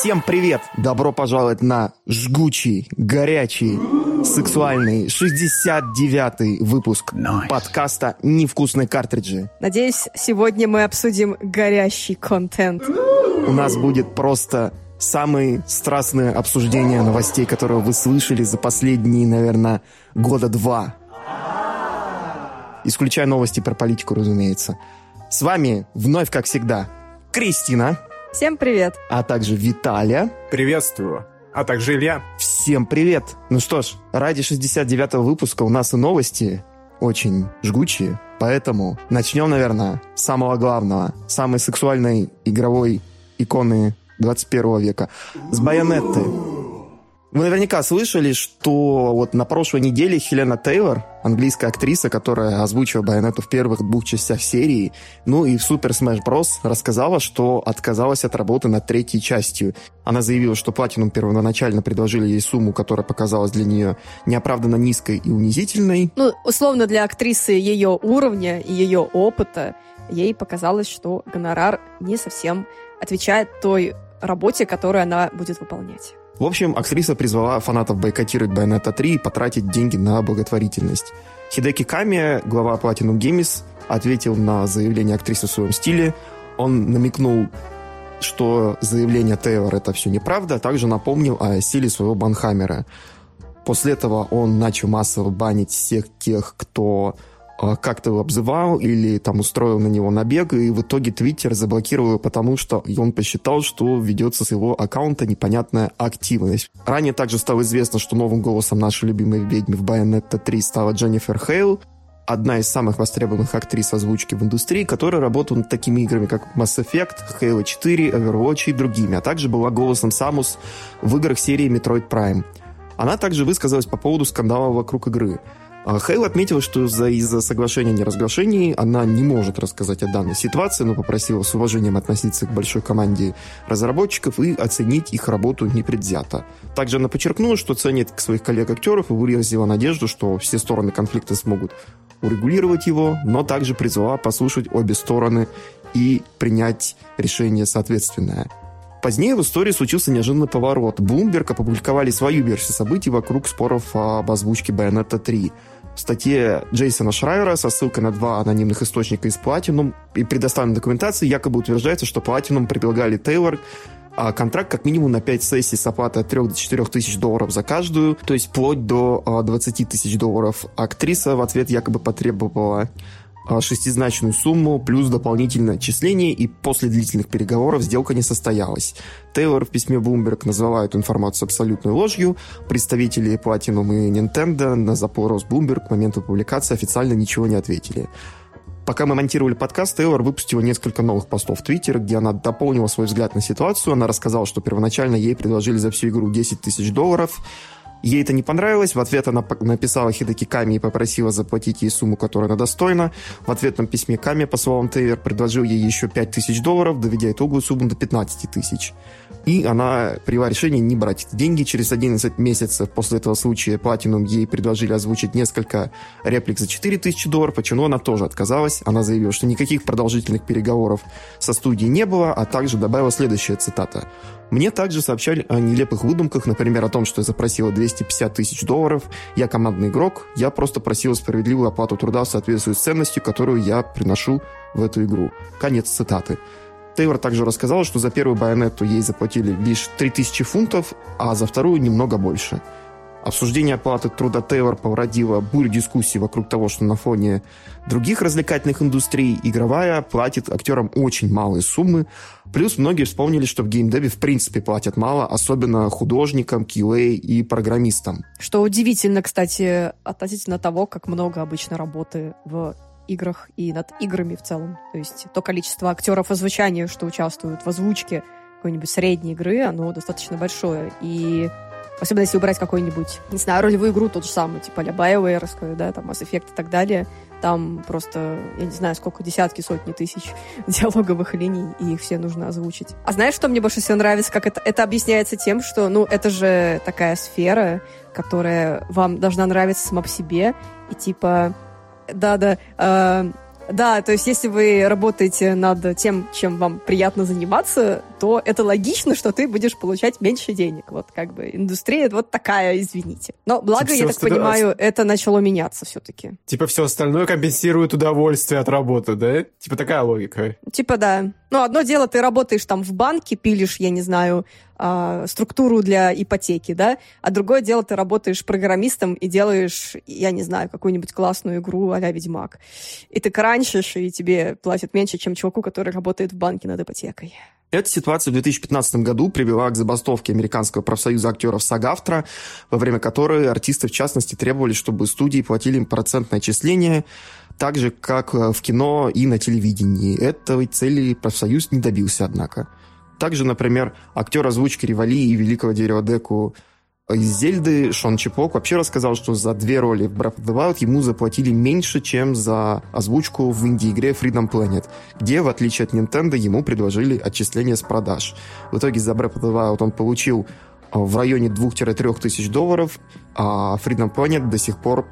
Всем привет! Добро пожаловать на жгучий, горячий, сексуальный 69-й выпуск nice. подкаста «Невкусные картриджи». Надеюсь, сегодня мы обсудим горящий контент. У нас будет просто самые страстные обсуждения новостей, которые вы слышали за последние, наверное, года два. Исключая новости про политику, разумеется. С вами вновь, как всегда, Кристина. Всем привет. А также Виталия. Приветствую. А также Илья. Всем привет. Ну что ж, ради 69-го выпуска у нас и новости очень жгучие. Поэтому начнем, наверное, с самого главного. Самой сексуальной игровой иконы 21 века. С байонетты. Вы наверняка слышали, что вот на прошлой неделе Хелена Тейлор, английская актриса, которая озвучила Байонету в первых двух частях серии, ну и в Super Smash Bros. рассказала, что отказалась от работы над третьей частью. Она заявила, что Platinum первоначально предложили ей сумму, которая показалась для нее неоправданно низкой и унизительной. Ну, условно, для актрисы ее уровня и ее опыта ей показалось, что гонорар не совсем отвечает той работе, которую она будет выполнять. В общем, актриса призвала фанатов бойкотировать Bayonetta 3 и потратить деньги на благотворительность. Хидеки Ками, глава Platinum Games, ответил на заявление актрисы в своем стиле. Он намекнул, что заявление Тейлор это все неправда, а также напомнил о силе своего банхаммера. После этого он начал массово банить всех тех, кто как-то его обзывал или там устроил на него набег, и в итоге Твиттер заблокировал потому что он посчитал, что ведется с его аккаунта непонятная активность. Ранее также стало известно, что новым голосом нашей любимой ведьмы в Bayonetta 3 стала Дженнифер Хейл, одна из самых востребованных актрис озвучки в индустрии, которая работала над такими играми, как Mass Effect, Halo 4, Overwatch и другими, а также была голосом Самус в играх серии Metroid Prime. Она также высказалась по поводу скандала вокруг игры – Хейл отметила, что из-за из соглашения о неразглашении она не может рассказать о данной ситуации, но попросила с уважением относиться к большой команде разработчиков и оценить их работу непредвзято. Также она подчеркнула, что ценит своих коллег-актеров и выразила надежду, что все стороны конфликта смогут урегулировать его, но также призвала послушать обе стороны и принять решение соответственное. Позднее в истории случился неожиданный поворот. Bloomberg опубликовали свою версию событий вокруг споров об озвучке Bayonetta 3. В статье Джейсона Шрайера со ссылкой на два анонимных источника из Platinum и предоставленной документации якобы утверждается, что Platinum предлагали Тейлор а, контракт как минимум на 5 сессий с оплатой от 3 до 4 тысяч долларов за каждую, то есть вплоть до 20 а, тысяч долларов. Актриса в ответ якобы потребовала шестизначную сумму плюс дополнительное отчисление, и после длительных переговоров сделка не состоялась. Тейлор в письме Bloomberg назвала эту информацию абсолютной ложью. Представители Platinum и Nintendo на запрос Bloomberg к моменту публикации официально ничего не ответили. Пока мы монтировали подкаст, Тейлор выпустила несколько новых постов в Твиттер, где она дополнила свой взгляд на ситуацию. Она рассказала, что первоначально ей предложили за всю игру 10 тысяч долларов, Ей это не понравилось. В ответ она написала Хидаки Ками и попросила заплатить ей сумму, которую она достойна. В ответном письме Ками, по словам Тейвер, предложил ей еще 5 тысяч долларов, доведя итоговую сумму до 15 тысяч. И она приняла решение не брать эти деньги. Через 11 месяцев после этого случая Platinum ей предложили озвучить несколько реплик за 4 тысячи долларов, почему она тоже отказалась. Она заявила, что никаких продолжительных переговоров со студией не было, а также добавила следующая цитата. Мне также сообщали о нелепых выдумках, например, о том, что я запросила 250 тысяч долларов, я командный игрок, я просто просила справедливую оплату труда в соответствии с ценностью, которую я приношу в эту игру. Конец цитаты. Тейлор также рассказала, что за первую байонетту ей заплатили лишь 3000 фунтов, а за вторую немного больше – Обсуждение оплаты труда Тейлор породило бурю дискуссий вокруг того, что на фоне других развлекательных индустрий игровая платит актерам очень малые суммы. Плюс многие вспомнили, что в геймдеве в принципе платят мало, особенно художникам, QA и программистам. Что удивительно, кстати, относительно того, как много обычно работы в играх и над играми в целом. То есть то количество актеров озвучания, что участвуют в озвучке какой-нибудь средней игры, оно достаточно большое. И Особенно если убрать какой-нибудь, не знаю, ролевую игру тот же самый, типа а BioWare, да, там Mass Effect и так далее. Там просто, я не знаю, сколько, десятки, сотни тысяч диалоговых линий, и их все нужно озвучить. А знаешь, что мне больше всего нравится? Как это, это объясняется тем, что, ну, это же такая сфера, которая вам должна нравиться сама по себе, и типа, да-да, э, Да, то есть если вы работаете над тем, чем вам приятно заниматься, то это логично, что ты будешь получать меньше денег. Вот как бы индустрия вот такая, извините. Но благо, типа я так остальное... понимаю, это начало меняться все-таки. Типа все остальное компенсирует удовольствие от работы, да? Типа такая логика. Типа да. Ну, одно дело, ты работаешь там в банке, пилишь, я не знаю, э, структуру для ипотеки, да, а другое дело, ты работаешь программистом и делаешь, я не знаю, какую-нибудь классную игру а-ля Ведьмак. И ты кранчишь, и тебе платят меньше, чем чуваку, который работает в банке над ипотекой. Эта ситуация в 2015 году привела к забастовке американского профсоюза актеров САГАФТРА, во время которой артисты, в частности, требовали, чтобы студии платили им процентное отчисление, так же, как в кино и на телевидении. Этой цели профсоюз не добился, однако. Также, например, актер озвучки Ривали и Великого Дерева Деку из Зельды Шон Чипок вообще рассказал, что за две роли в Breath of the Wild ему заплатили меньше, чем за озвучку в инди-игре Freedom Planet, где, в отличие от Nintendo, ему предложили отчисление с продаж. В итоге за Breath of the Wild он получил а, в районе 2-3 тысяч долларов, а Freedom Planet до сих пор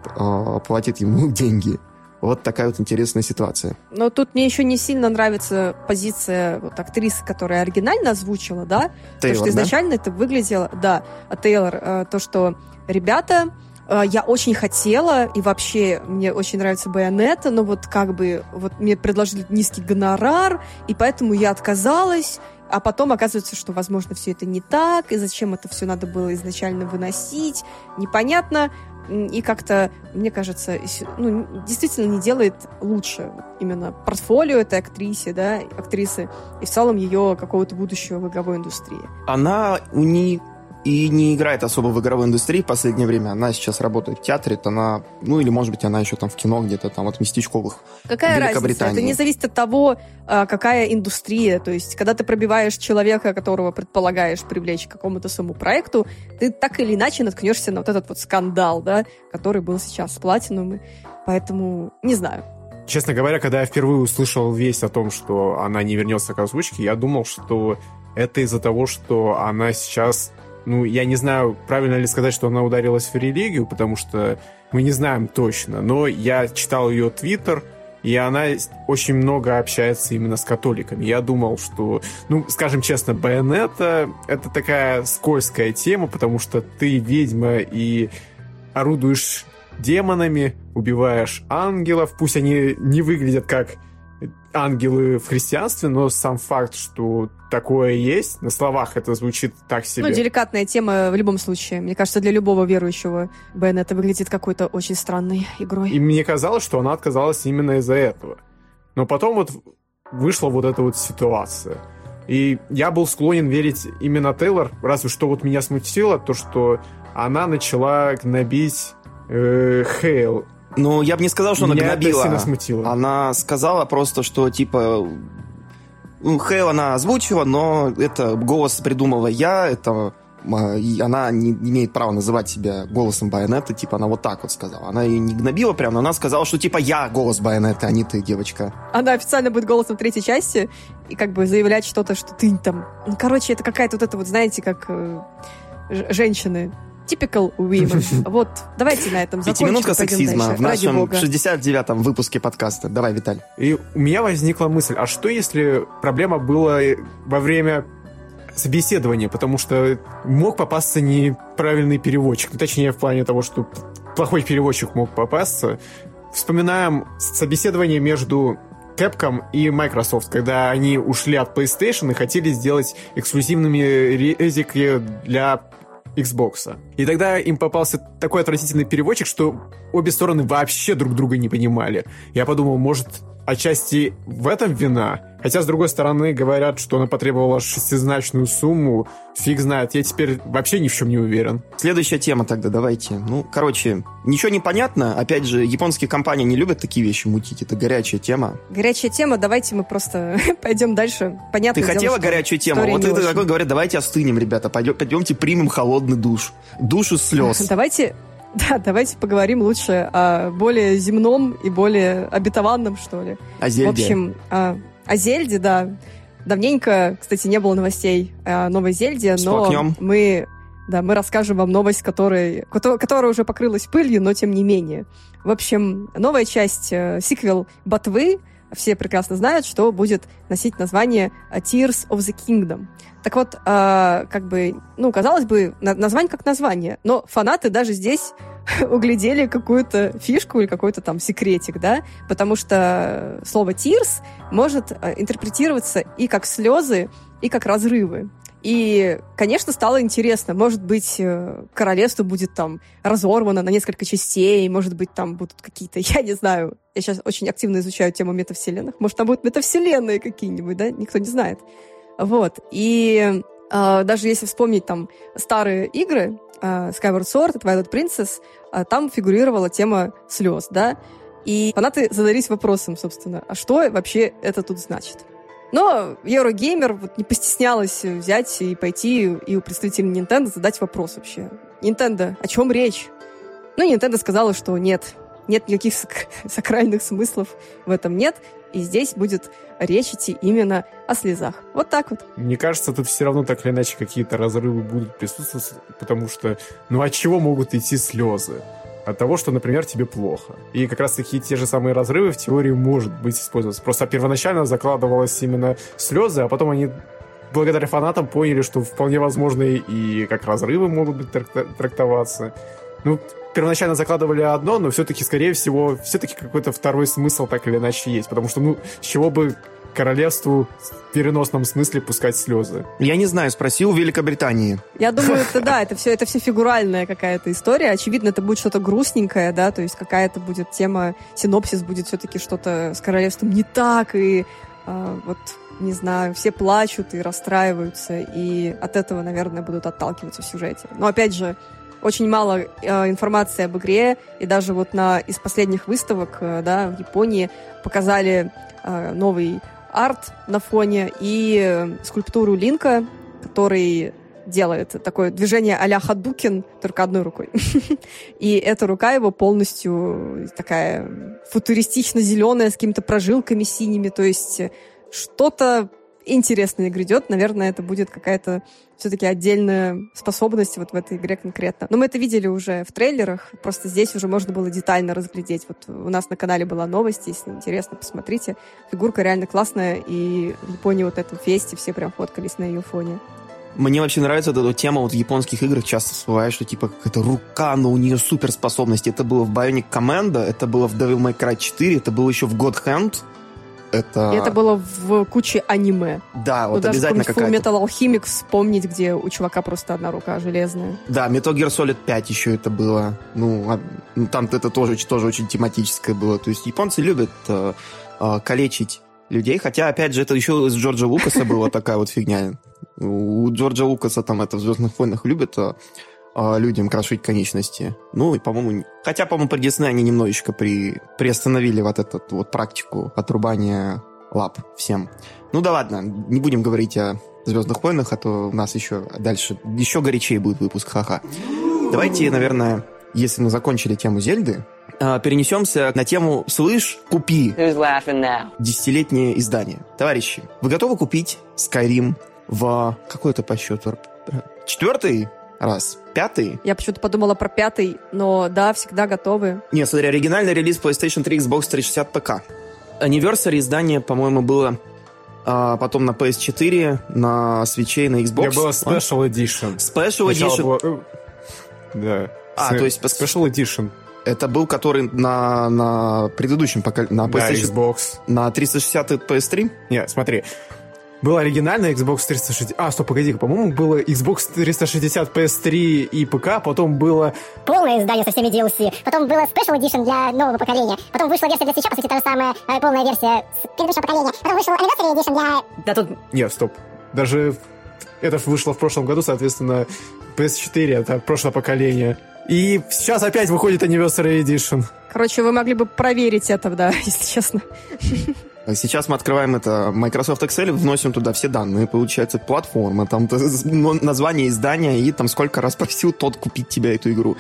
платит ему деньги. Вот такая вот интересная ситуация. Но тут мне еще не сильно нравится позиция вот актрисы, которая оригинально озвучила, да? Тейлор, то, что изначально да? это выглядело, да, а Тейлор, э, то, что ребята, э, я очень хотела, и вообще мне очень нравится Байонета, но вот как бы вот мне предложили низкий гонорар, и поэтому я отказалась, а потом оказывается, что, возможно, все это не так, и зачем это все надо было изначально выносить, непонятно и как-то, мне кажется, ну, действительно не делает лучше именно портфолио этой актрисе, да, актрисы, и в целом ее какого-то будущего в игровой индустрии. Она у нее и не играет особо в игровой индустрии в последнее время. Она сейчас работает в театре, она, ну или может быть она еще там в кино где-то там вот местечковых. Какая разница? Это не зависит от того, а, какая индустрия. То есть, когда ты пробиваешь человека, которого предполагаешь привлечь к какому-то своему проекту, ты так или иначе наткнешься на вот этот вот скандал, да, который был сейчас с Platinum. Поэтому, не знаю, Честно говоря, когда я впервые услышал весть о том, что она не вернется к озвучке, я думал, что это из-за того, что она сейчас ну, я не знаю, правильно ли сказать, что она ударилась в религию, потому что мы не знаем точно, но я читал ее твиттер, и она очень много общается именно с католиками. Я думал, что, ну, скажем честно, Байонета — это такая скользкая тема, потому что ты ведьма и орудуешь демонами, убиваешь ангелов, пусть они не выглядят как ангелы в христианстве, но сам факт, что такое есть, на словах это звучит так себе. Ну, деликатная тема в любом случае. Мне кажется, для любого верующего Бен это выглядит какой-то очень странной игрой. И мне казалось, что она отказалась именно из-за этого. Но потом вот вышла вот эта вот ситуация. И я был склонен верить именно Тейлор, разве что вот меня смутило то, что она начала гнобить э, Хейл ну, я бы не сказал, что Меня она гнобила. Это смутило. Она сказала просто, что, типа, ну, Хейл она озвучила, но это голос придумала я, это и она не имеет права называть себя голосом Байонета, типа она вот так вот сказала. Она ее не гнобила прям, но она сказала, что типа я голос Байонета, а не ты, девочка. Она официально будет голосом третьей части и как бы заявлять что-то, что ты там... Ну, короче, это какая-то вот это вот, знаете, как э, женщины Typical women. Вот, давайте на этом закончим. Пятиминутка сексизма в нашем 69-м выпуске подкаста. Давай, Виталь. И у меня возникла мысль, а что если проблема была во время собеседования, потому что мог попасться неправильный переводчик. Ну, точнее, в плане того, что плохой переводчик мог попасться. Вспоминаем собеседование между Capcom и Microsoft, когда они ушли от PlayStation и хотели сделать эксклюзивными резики для Xbox. И тогда им попался такой отвратительный переводчик, что обе стороны вообще друг друга не понимали. Я подумал, может, отчасти в этом вина. Хотя, с другой стороны, говорят, что она потребовала шестизначную сумму. Фиг знает, я теперь вообще ни в чем не уверен. Следующая тема тогда, давайте. Ну, короче, ничего не понятно. Опять же, японские компании не любят такие вещи мутить. Это горячая тема. Горячая тема, давайте мы просто пойдем дальше. Понятно. Ты хотела горячую тему? Вот ты такой говорят, давайте остынем, ребята. Пойдем, пойдемте примем холодный душ. Душ из слез. Давайте Да, давайте поговорим лучше о более земном и более обетованном, что ли. О Зельде. В общем, о, о Зельде, да. Давненько, кстати, не было новостей о новой Зельде, но мы Да, мы расскажем вам новость, которая, которая уже покрылась пылью, но тем не менее. В общем, новая часть, э, сиквел Ботвы, все прекрасно знают, что будет носить название Tears of the Kingdom. Так вот, э, как бы, ну, казалось бы, на, название как название, но фанаты даже здесь углядели какую-то фишку или какой-то там секретик, да, потому что слово tears может э, интерпретироваться и как слезы, и как разрывы. И, конечно, стало интересно. Может быть, э, королевство будет там разорвано на несколько частей, может быть, там будут какие-то, я не знаю, я сейчас очень активно изучаю тему метавселенных, может, там будут метавселенные какие-нибудь, да, никто не знает. Вот. И э, даже если вспомнить там старые игры, э, Skyward Sword и Twilight Princess, э, там фигурировала тема слез, да, и фанаты задались вопросом, собственно, а что вообще это тут значит? Но Eurogеймер вот не постеснялась взять и пойти и у представителей Nintendo задать вопрос вообще. Nintendo, о чем речь? Ну, Nintendo сказала, что нет, нет никаких сак- сакральных смыслов в этом нет, и здесь будет речь идти именно о слезах. Вот так вот. Мне кажется, тут все равно так или иначе какие-то разрывы будут присутствовать, потому что, ну, от чего могут идти слезы? От того, что, например, тебе плохо. И как раз таки те же самые разрывы в теории может быть использоваться. Просто первоначально закладывалось именно слезы, а потом они благодаря фанатам поняли, что вполне возможно и как разрывы могут быть трактоваться. Ну, первоначально закладывали одно, но все-таки, скорее всего, все-таки какой-то второй смысл так или иначе есть. Потому что, ну, с чего бы королевству в переносном смысле пускать слезы. Я не знаю, спросил Великобритании. Я думаю, это да, это все, это все фигуральная какая-то история. Очевидно, это будет что-то грустненькое, да, то есть какая-то будет тема, синопсис будет все-таки что-то с королевством не так, и э, вот не знаю, все плачут и расстраиваются, и от этого, наверное, будут отталкиваться в сюжете. Но опять же, очень мало э, информации об игре, и даже вот на из последних выставок, э, да, в Японии показали э, новый арт на фоне и скульптуру Линка, который делает такое движение а-ля Хадукин, только одной рукой. И эта рука его полностью такая футуристично-зеленая, с какими-то прожилками синими, то есть что-то интересное грядет. Наверное, это будет какая-то все-таки отдельная способность вот в этой игре конкретно. Но мы это видели уже в трейлерах, просто здесь уже можно было детально разглядеть. Вот у нас на канале была новость, если интересно, посмотрите. Фигурка реально классная, и в Японии вот этом фесте все прям фоткались на ее фоне. Мне вообще нравится эта тема вот в японских играх часто всплывает, что типа какая-то рука, но у нее суперспособности. Это было в Bionic Commando, это было в Devil May Cry 4, это было еще в God Hand, это... И это было в куче аниме. Да, ну, вот ну, обязательно какая-то. Metal Alchemic вспомнить, где у чувака просто одна рука железная. Да, Metal Gear Solid 5 еще это было. Ну, а, ну там это тоже, тоже очень тематическое было. То есть японцы любят э, э, калечить людей, хотя, опять же, это еще из Джорджа Лукаса была такая вот фигня. У Джорджа Лукаса там это в «Звездных войнах» любят э, людям крошить конечности. Ну, и, по-моему, хотя, по-моему, при Дисней они немножечко при, приостановили вот эту вот практику отрубания лап всем. Ну да ладно, не будем говорить о Звездных войнах, а то у нас еще дальше, еще горячее будет выпуск, ха-ха. Давайте, наверное, если мы закончили тему Зельды, э, перенесемся на тему «Слышь, купи» десятилетнее издание. Товарищи, вы готовы купить Skyrim в какой то по счету? Четвертый раз. Пятый? Я почему-то подумала про пятый, но да, всегда готовы. Не, смотри, оригинальный релиз PlayStation 3, Xbox 360, ПК. Anniversary издание, по-моему, было а, потом на PS4, на Switch и на Xbox. Я было Special Edition. Special Edition? Было... Э, да. А, С... то есть... Special Edition. Это был, который на, на предыдущем поколении, на PlayStation, да, Xbox. На 360 и PS3? Нет, смотри, был оригинальный Xbox 360... А, стоп, погоди, по-моему, было Xbox 360, PS3 и ПК, потом было... Полное издание со всеми DLC, потом было Special Edition для нового поколения, потом вышла версия для свеча, по сути, та же самая э, полная версия с предыдущего поколения, потом вышел Anniversary Edition для... Да тут... Нет, стоп. Даже это вышло в прошлом году, соответственно, PS4 это прошлое поколение. И сейчас опять выходит Anniversary Edition. Короче, вы могли бы проверить это, да, если честно. Сейчас мы открываем это Microsoft Excel, вносим туда все данные, получается платформа, там название издания и там сколько раз просил тот купить тебя эту игру.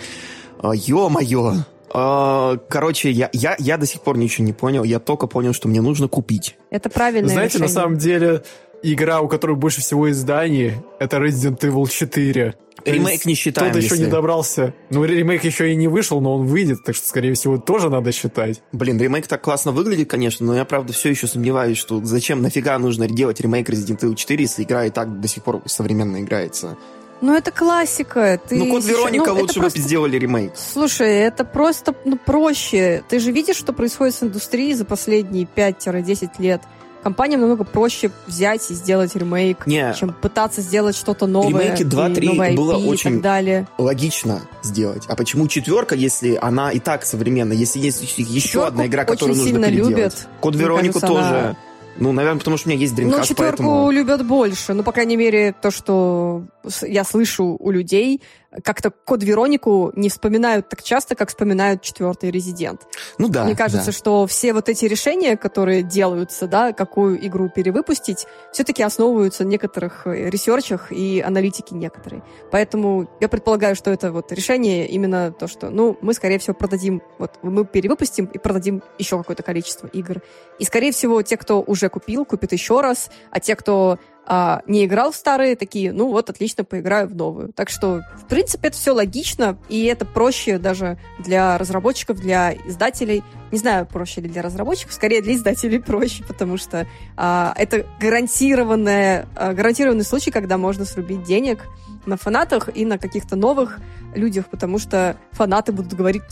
А, ё-моё! А, короче, я, я, я до сих пор ничего не понял, я только понял, что мне нужно купить. Это правильно. Знаете, решение. на самом деле, игра, у которой больше всего изданий, это Resident Evil 4. Ремейк не считаем. Кто-то еще если- не добрался. Ну, ремейк еще и не вышел, но он выйдет, так что, скорее всего, тоже надо считать. Блин, ремейк так классно выглядит, конечно, но я, правда, все еще сомневаюсь, что зачем, нафига нужно делать ремейк Resident Evil 4, если игра и так до сих пор современно играется. Ну, это классика. Ты ну, Код Вероника ну, лучше бы просто- сделали ремейк. Слушай, это просто ну, проще. Ты же видишь, что происходит с индустрией за последние 5-10 лет. Компаниям намного проще взять и сделать ремейк, Не. чем пытаться сделать что-то новое. Ремейки 2, и 3 новое было IP и очень- далее. Логично сделать. А почему четверка, если она и так современная, если есть еще Четверку одна игра, которую очень нужно сильно переделать? любят. Код Веронику кажется, тоже. она- Ну, наверное, потому что у меня есть Ну, Dreamcast, четверку поэтому... любят больше. Ну, по крайней мере, то, что я слышу у людей, как-то Код Веронику не вспоминают так часто, как вспоминают четвертый Резидент. Ну да, Мне кажется, да. что все вот эти решения, которые делаются, да, какую игру перевыпустить, все-таки основываются на некоторых э, ресерчах и аналитике некоторые. Поэтому я предполагаю, что это вот решение именно то, что, ну, мы, скорее всего, продадим, вот мы перевыпустим и продадим еще какое-то количество игр. И, скорее всего, те, кто уже купил, купят еще раз, а те, кто а, не играл в старые, такие, ну вот, отлично, поиграю в новую. Так что, в принципе, это все логично, и это проще даже для разработчиков, для издателей. Не знаю, проще ли для разработчиков, скорее для издателей проще, потому что а, это гарантированное, а, гарантированный случай, когда можно срубить денег на фанатах и на каких-то новых людях, потому что фанаты будут говорить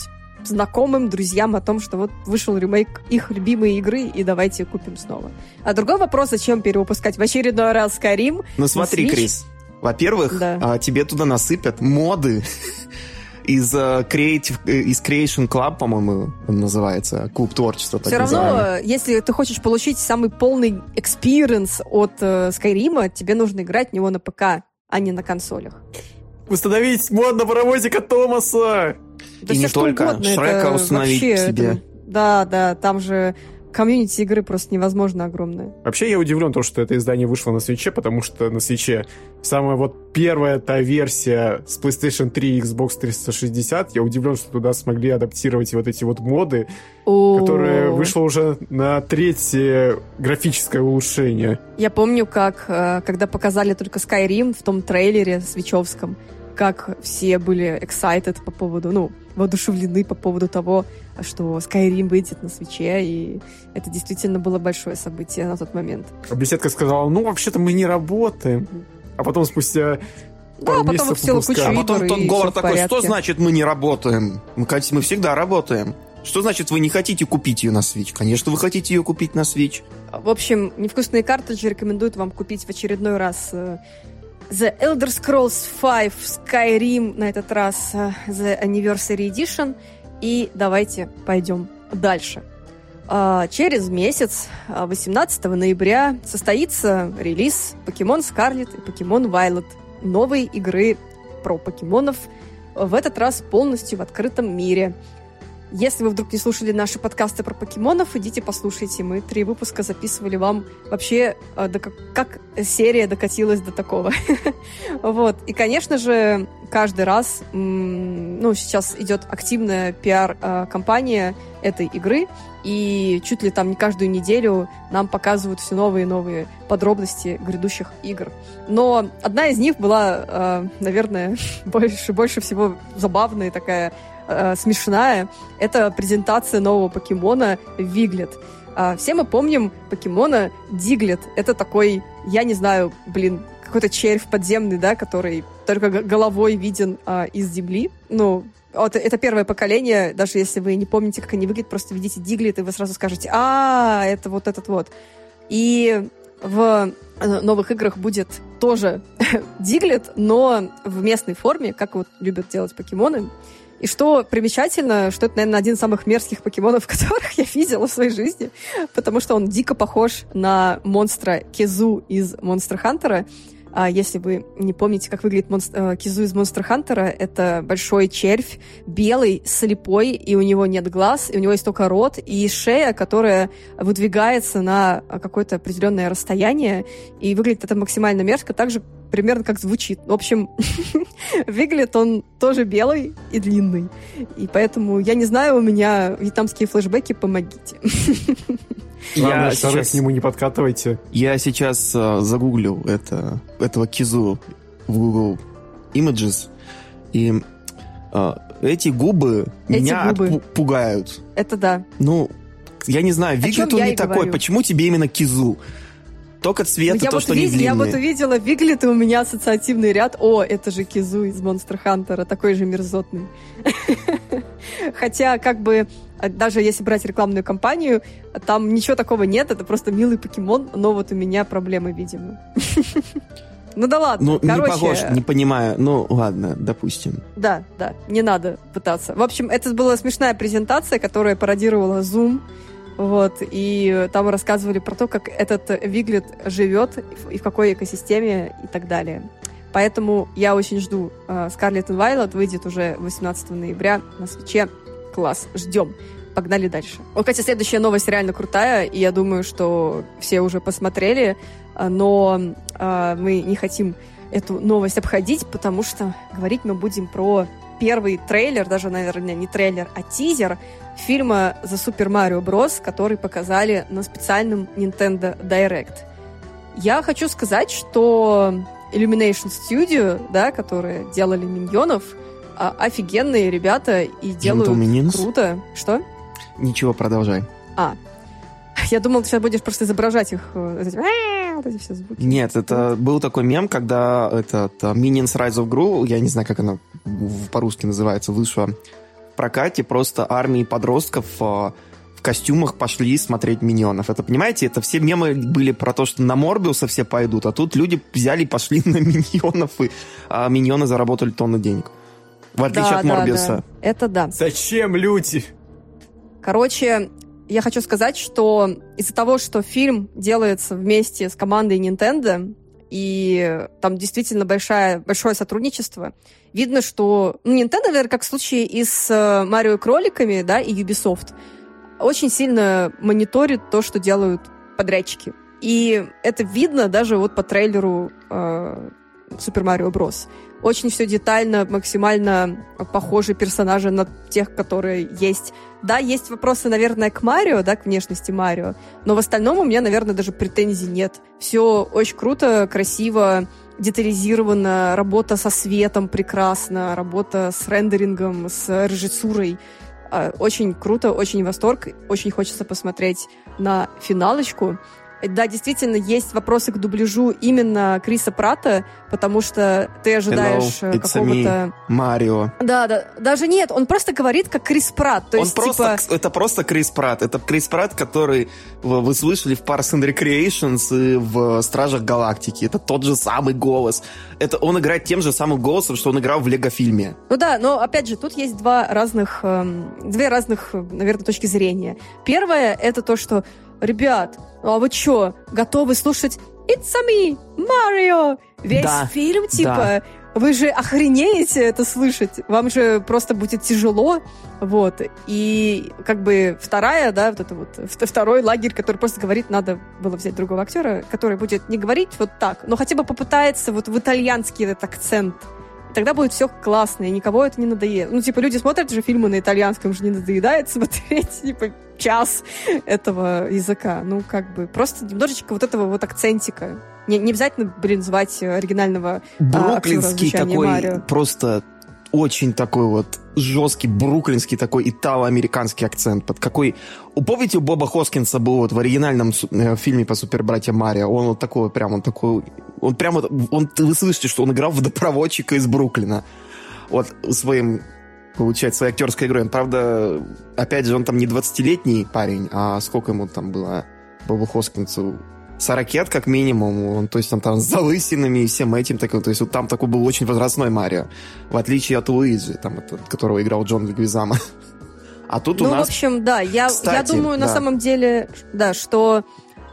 знакомым, друзьям о том, что вот вышел ремейк их любимой игры, и давайте купим снова. А другой вопрос, зачем перевыпускать в очередной раз Skyrim? Ну смотри, Switch? Крис, во-первых, Да. а, тебе туда насыпят моды из а, Creative, э, из Creation Club, по-моему, он называется, клуб творчества. так Все равно, называемый. э, если ты хочешь получить самый полный experience от э, Скайрима, тебе нужно играть в него на ПК, а не на консолях. Установить мод на паровозика Томаса! Да И не только. угодно, Шрека установить вообще, себе. это- да, да, там же комьюнити игры просто невозможно огромное. Вообще я удивлен, то, что это издание вышло на Switch е, потому что на Switch е самая вот первая та версия с PlayStation 3 и Xbox 360, я удивлен, что туда смогли адаптировать вот эти вот моды, О, которые вышло уже на третье графическое улучшение. Я помню, как, э, когда показали только Skyrim в том трейлере свечевском, как все были excited по поводу, ну, воодушевлены по поводу того, что Skyrim выйдет на свече, и это действительно было большое событие на тот момент. А беседка сказала, ну, вообще-то мы не работаем. А потом спустя Да, пару потом месяцев выпустила выпуска- кучу А потом всё в такой, что порядке». значит мы не работаем? Мы, мы всегда работаем. Что значит вы не хотите купить ее на Switch? Конечно, вы хотите ее купить на Switch. В общем, невкусные картриджи рекомендуют вам купить в очередной раз э, The Elder Scrolls V Skyrim, на этот раз э, The Anniversary Edition. И давайте пойдем дальше. А, Через месяц, а, 18 ноября, состоится релиз Pokemon Scarlet и Pokemon Violet. Новой игры про покемонов, в этот раз полностью в открытом мире. Если вы вдруг не слушали наши подкасты про покемонов, идите послушайте. Мы три выпуска записывали вам вообще, э, как, как серия докатилась до такого. Вот. И, конечно же, каждый раз, ну, сейчас идет активная пиар-компания этой игры, и чуть ли там не каждую неделю нам показывают все новые и новые подробности грядущих игр. Но одна из них была, э, наверное, больше, больше всего забавная, такая э, смешная. Это презентация нового покемона Виглет. А, Все мы помним покемона Диглет. Это такой, я не знаю, блин, какой-то червь подземный, да, который только головой виден а, из земли. Ну, вот это первое поколение, даже если вы не помните, как они выглядят, просто видите Диглет, и вы сразу скажете, а, это вот этот вот. И в э, новых играх будет тоже Диглет, но в местной форме, как вот любят делать покемоны. И что примечательно, что это, наверное, один из самых мерзких покемонов, которых я видела в своей жизни, потому что он дико похож на монстра Кезу из Монстр Хантера. А если вы не помните, как выглядит монст- э, Кизу из Монстр Хантера, это большой червь, белый, слепой, и у него нет глаз, и у него есть только рот и шея, которая выдвигается на какое-то определенное расстояние, и выглядит это максимально мерзко, так же примерно как звучит. В общем, выглядит он тоже белый и длинный. И поэтому, я не знаю, у меня вьетнамские флешбеки, помогите. Главное, Я сейчас- к нему не подкатывайте. Я сейчас э, загуглю это, этого Кизу в Google Images. И э, эти губы Эти меня губы. отпу- пугают. Это да. Ну, я не знаю, выглядит он не такой. говорю. Почему тебе именно кизу? Только цвет, Ну, и я, то, вот что они видела, я вот увидела Виглет, и у меня ассоциативный ряд. О, это же Кизу из Монстр Хантера, такой же мерзотный. Хотя, как бы, а, даже если брать рекламную кампанию, там ничего такого нет, это просто милый покемон, но вот у меня проблемы, видимо. Ну да ладно, Ну, не короче, похож, не понимаю. Ну, ладно, допустим. да, да, не надо пытаться. В общем, это была смешная презентация, которая пародировала Zoom, вот, и там рассказывали про то, как этот Виглет живет и в какой экосистеме и так далее. Поэтому я очень жду. э, Scarlet and Violet выйдет уже 18 ноября на свече. Класс, ждем. Погнали дальше. Вот, кстати, следующая новость реально крутая, и я думаю, что все уже посмотрели, а, но а, мы не хотим эту новость обходить, потому что говорить мы будем про первый трейлер, даже, наверное, не трейлер, а тизер фильма The Super Mario Bros., который показали на специальном Nintendo Direct. Я хочу сказать, что Illumination Studio, да, которые делали миньонов, а, офигенные ребята и делают круто. Что? Ничего, продолжай. Я думал, ты сейчас будешь просто изображать их, э, вот эти, «А-а-а», вот эти все звуки. Нет, это был такой мем, когда этот а, Minions Rise of Gru, я не знаю, как она по-русски называется, вышла в прокате, просто армии подростков а, в костюмах пошли смотреть миньонов. Это, понимаете, это все мемы были про то, что на Морбиуса все пойдут, а тут люди взяли и пошли на миньонов, и а, миньоны заработали тонну денег. В отличие Да, от да, Морбиуса. да. Это да. Зачем люди? Короче, я хочу сказать, что из-за того, что фильм делается вместе с командой Nintendo, и там действительно большая, большое сотрудничество, видно, что ну, Nintendo, наверное, как в случае и с э, Марио кроликами, да, и Ubisoft, очень сильно мониторит то, что делают подрядчики. И это видно даже вот по трейлеру Super Mario Bros. Очень все детально, максимально похожи персонажи на тех, которые есть. Да, есть вопросы, наверное, к Марио, да, к внешности Марио, но в остальном у меня, наверное, даже претензий нет. Все очень круто, красиво, детализировано, работа со светом прекрасно, работа с рендерингом, с режиссурой. А, Очень круто, очень восторг, очень хочется посмотреть на финалочку. Да, действительно, есть вопросы к дубляжу именно Криса Прата, потому что ты ожидаешь э, какого-то... Марио. Да, да, даже нет, он просто говорит как Крис Пратт, то Он есть, просто, типа... это просто Крис Пратт. Это Крис Пратт, который вы слышали в Parks and Recreations и в Стражах Галактики. Это тот же самый голос. Это он играет тем же самым голосом, что он играл в Лего-фильме. Ну да, но опять же, тут есть два разных, эм, две разных, наверное, точки зрения. Первое — это то, что, ребят, ну а вы что, готовы слушать «It's a me, Mario» весь Да, фильм, типа... да. Вы же охренеете это слышать. Вам же просто будет тяжело. Вот. И как бы вторая, да, вот это вот второй лагерь, который просто говорит, надо было взять другого актера, который будет не говорить вот так, но хотя бы попытается вот в итальянский этот акцент. Тогда будет все классно, и никого это не надоест. Ну, типа, люди смотрят же фильмы на итальянском, же не надоедает смотреть, типа, час этого языка. Ну, как бы, просто немножечко вот этого вот акцентика. Не, не обязательно, блин, звать оригинального а, Бруклинский звучания такой, Марио. просто очень такой вот жесткий бруклинский такой итало-американский акцент. Под какой... Помните, у Боба Хоскинса был вот в оригинальном э, фильме по Супер Братья Марио? Он вот такой, прям он такой... Он прямо... Он, вы слышите, что он играл водопроводчика из Бруклина. Вот своим получается, своей актерской игрой. Он, правда, опять же, он там не 20-летний парень, а сколько ему там было Бобу Хоскинсу? 40 лет как минимум, он, то есть он там с залысинами и всем этим, такой, то есть вот там такой был очень возрастной Марио, в отличие от Луиджи, там, это, которого играл Джон Легвизама. А тут Ну, у в нас... общем, да, я, Кстати, я думаю, на да. самом деле, да, что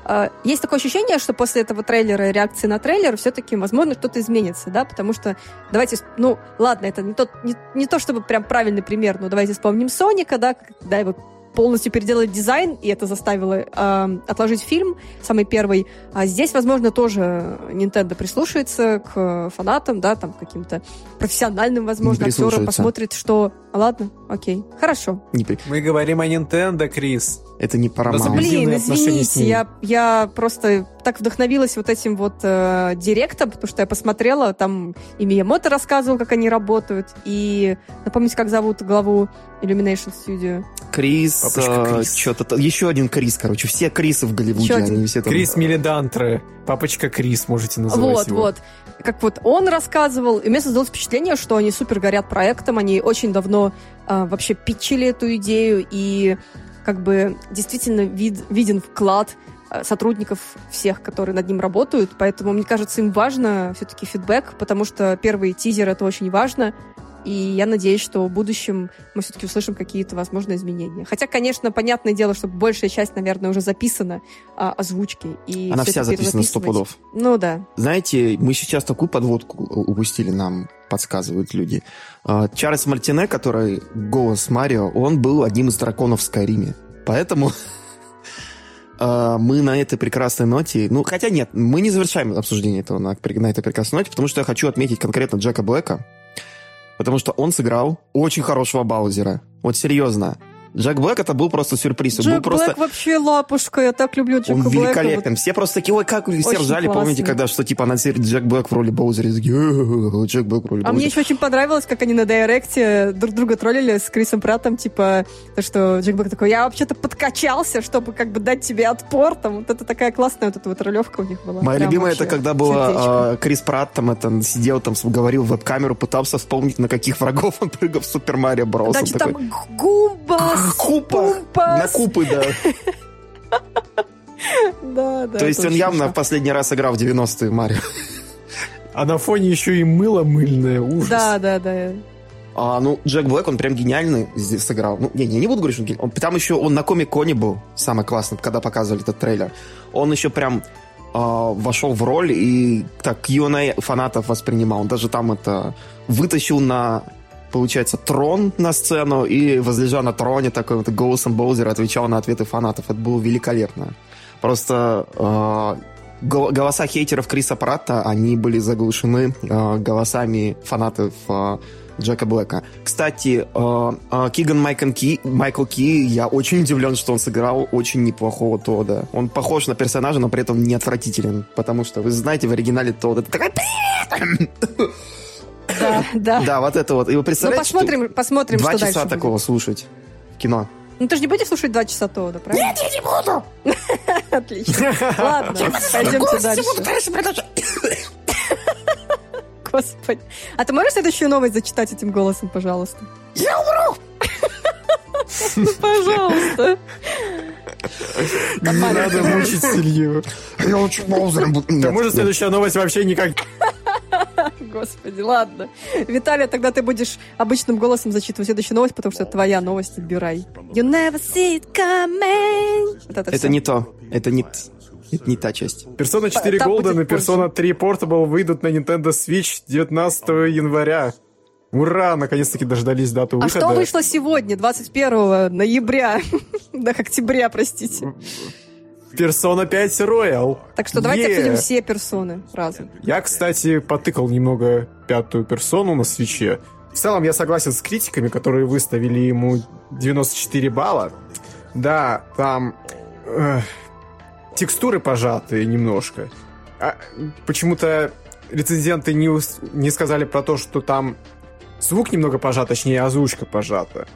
э, есть такое ощущение, что после этого трейлера и реакции на трейлер все-таки, возможно, что-то изменится, да, потому что давайте, ну, ладно, это не, тот, не, не то чтобы прям правильный пример, но давайте вспомним Соника, да, когда его полностью переделали дизайн, и это заставило э, отложить фильм, самый первый. А здесь, возможно, тоже Nintendo прислушается к фанатам, да, там, каким-то профессиональным, возможно, актерам, посмотрит, что... Ладно, окей, хорошо. Не при- Мы говорим о Nintendo, Крис. это не Paramount. Блин, извините, я, я просто так вдохновилась вот этим вот э, директом, потому что я посмотрела, там и Миямото рассказывал, как они работают, и напомните, как зовут главу Illumination Studio. Крис, Папочка э, Крис. что-то... Еще один Крис, короче. Все Крисы в Голливуде, они все там... Крис Милидантре. Папочка Крис, можете называть Вот, его. вот. Как вот он рассказывал, и мне создалось впечатление, что они супер горят проектом, они очень давно а, вообще питчили эту идею, и как бы действительно вид- виден вклад а, сотрудников всех, которые над ним работают, поэтому, мне кажется, им важно все-таки фидбэк, потому что первый тизер — это очень важно, и я надеюсь, что в будущем мы все-таки услышим какие-то, возможно, изменения. Хотя, конечно, понятное дело, что большая часть, наверное, уже записана а, озвучки. И Она вся записана сто пудов. Ну да. Знаете, мы сейчас такую подводку упустили, нам подсказывают люди. А, Чарльз Мартине, который голос Марио, он был одним из драконов в Скайриме. Поэтому а, мы на этой прекрасной ноте... Ну, хотя нет, мы не завершаем обсуждение этого на, на этой прекрасной ноте, потому что я хочу отметить конкретно Джека Блэка, потому что он сыграл очень хорошего Баузера. Вот серьезно. Джек Блэк это был просто сюрприз. Он Джек был просто... Блэк вообще лапушка, я так люблю Джека Он Блэка. великолепен. Все просто такие, ой, как все Очень ржали, классный. помните, когда что типа анонсировали Джек Блэк в роли Боузера, и такие, «Э, Джек Блэк в роли А мне Боузера. еще очень понравилось, как они на Direct е друг друга троллили с Крисом Праттом, типа, то, что Джек Блэк такой, я вообще-то подкачался, чтобы как бы дать тебе отпор, там, вот это такая классная вот эта вот ролевка у них была. Моя Прям любимая это когда было а, Крис Пратт там это сидел там говорил в веб-камеру, пытался вспомнить на каких врагов он прыгал в Супер Марио Брос. Да, Он что такой, там Гумбас, Купа! Пумпас. На купы, да. Да, да. То есть он явно в последний раз играл в 90-е Марио. А на фоне еще и мыло мыльное. Ужас. Да, да, да. А, ну, Джек Блэк, он прям гениальный здесь сыграл. Ну, не, не, не буду говорить, что он гениальный. Он- Там еще он на Комик-Коне был, самый классный, когда показывали этот трейлер. Он еще прям а, вошел в роль и так Q&A фанатов воспринимал. Он даже там это вытащил на, получается, трон на сцену и, возлежа на троне, такой вот голосом Боузера отвечал на ответы фанатов. Это было великолепно. Просто гол- голоса хейтеров Криса Пратта, они были заглушены а, голосами фанатов а, Джека Блэка. Кстати, э, э, Киган Майкл Ки, Майкл Ки, я очень удивлен, что он сыграл очень неплохого Тода. Он похож на персонажа, но при этом не отвратителен. Потому что, вы знаете, в оригинале Тодд это такой... Да, да. Да, вот это вот. И вы Ну, представляете, что посмотрим, посмотрим, два что часа дальше будет. такого слушать в кино. Ну, ты же не будешь слушать два часа Тода, правильно? Нет, я не буду! Отлично. Ладно, пойдемте дальше. Господи. А ты можешь следующую новость зачитать этим голосом, пожалуйста? Я умру! Пожалуйста. Не надо мучить Илью. Я лучше Боузером буду. Может нет. следующая новость вообще никак... Господи, ладно. Виталия, тогда ты будешь обычным голосом зачитывать следующую новость, потому что это твоя новость, отбирай. You never see it coming. Вот это Это не то. Это не, это не та часть. Persona 4 Там Golden и Persona 3 Portable выйдут на Nintendo Switch 19 января. Ура! Наконец-таки дождались дату А выхода. что вышло сегодня, 21 ноября? Да, октября, простите. Persona 5 Royal. Так что давайте Е. обсудим все персоны разом. Я, кстати, потыкал немного пятую персону на свече. В целом, я согласен с критиками, которые выставили ему 94 балла. Да, там эх, текстуры пожатые немножко. А, почему-то рецензенты не, не сказали про то, что там звук немного пожат, точнее, озвучка пожата.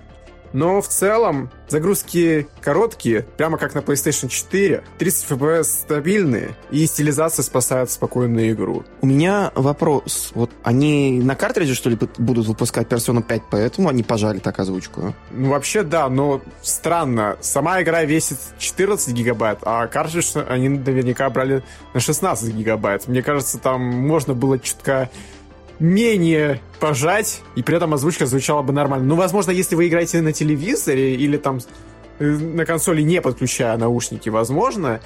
Но в целом загрузки короткие, прямо как на PlayStation 4, 30 FPS стабильные, и стилизация спасает спокойную игру. У меня вопрос. Вот они на картридже, что ли, будут выпускать Persona 5, поэтому они пожали так озвучку? Ну, вообще, да, но странно. Сама игра весит 14 гигабайт, а картридж они наверняка брали на 16 гигабайт. Мне кажется, там можно было чутка менее пожать, и при этом озвучка звучала бы нормально. Ну, возможно, если вы играете на телевизоре или там э, на консоли, не подключая наушники, возможно,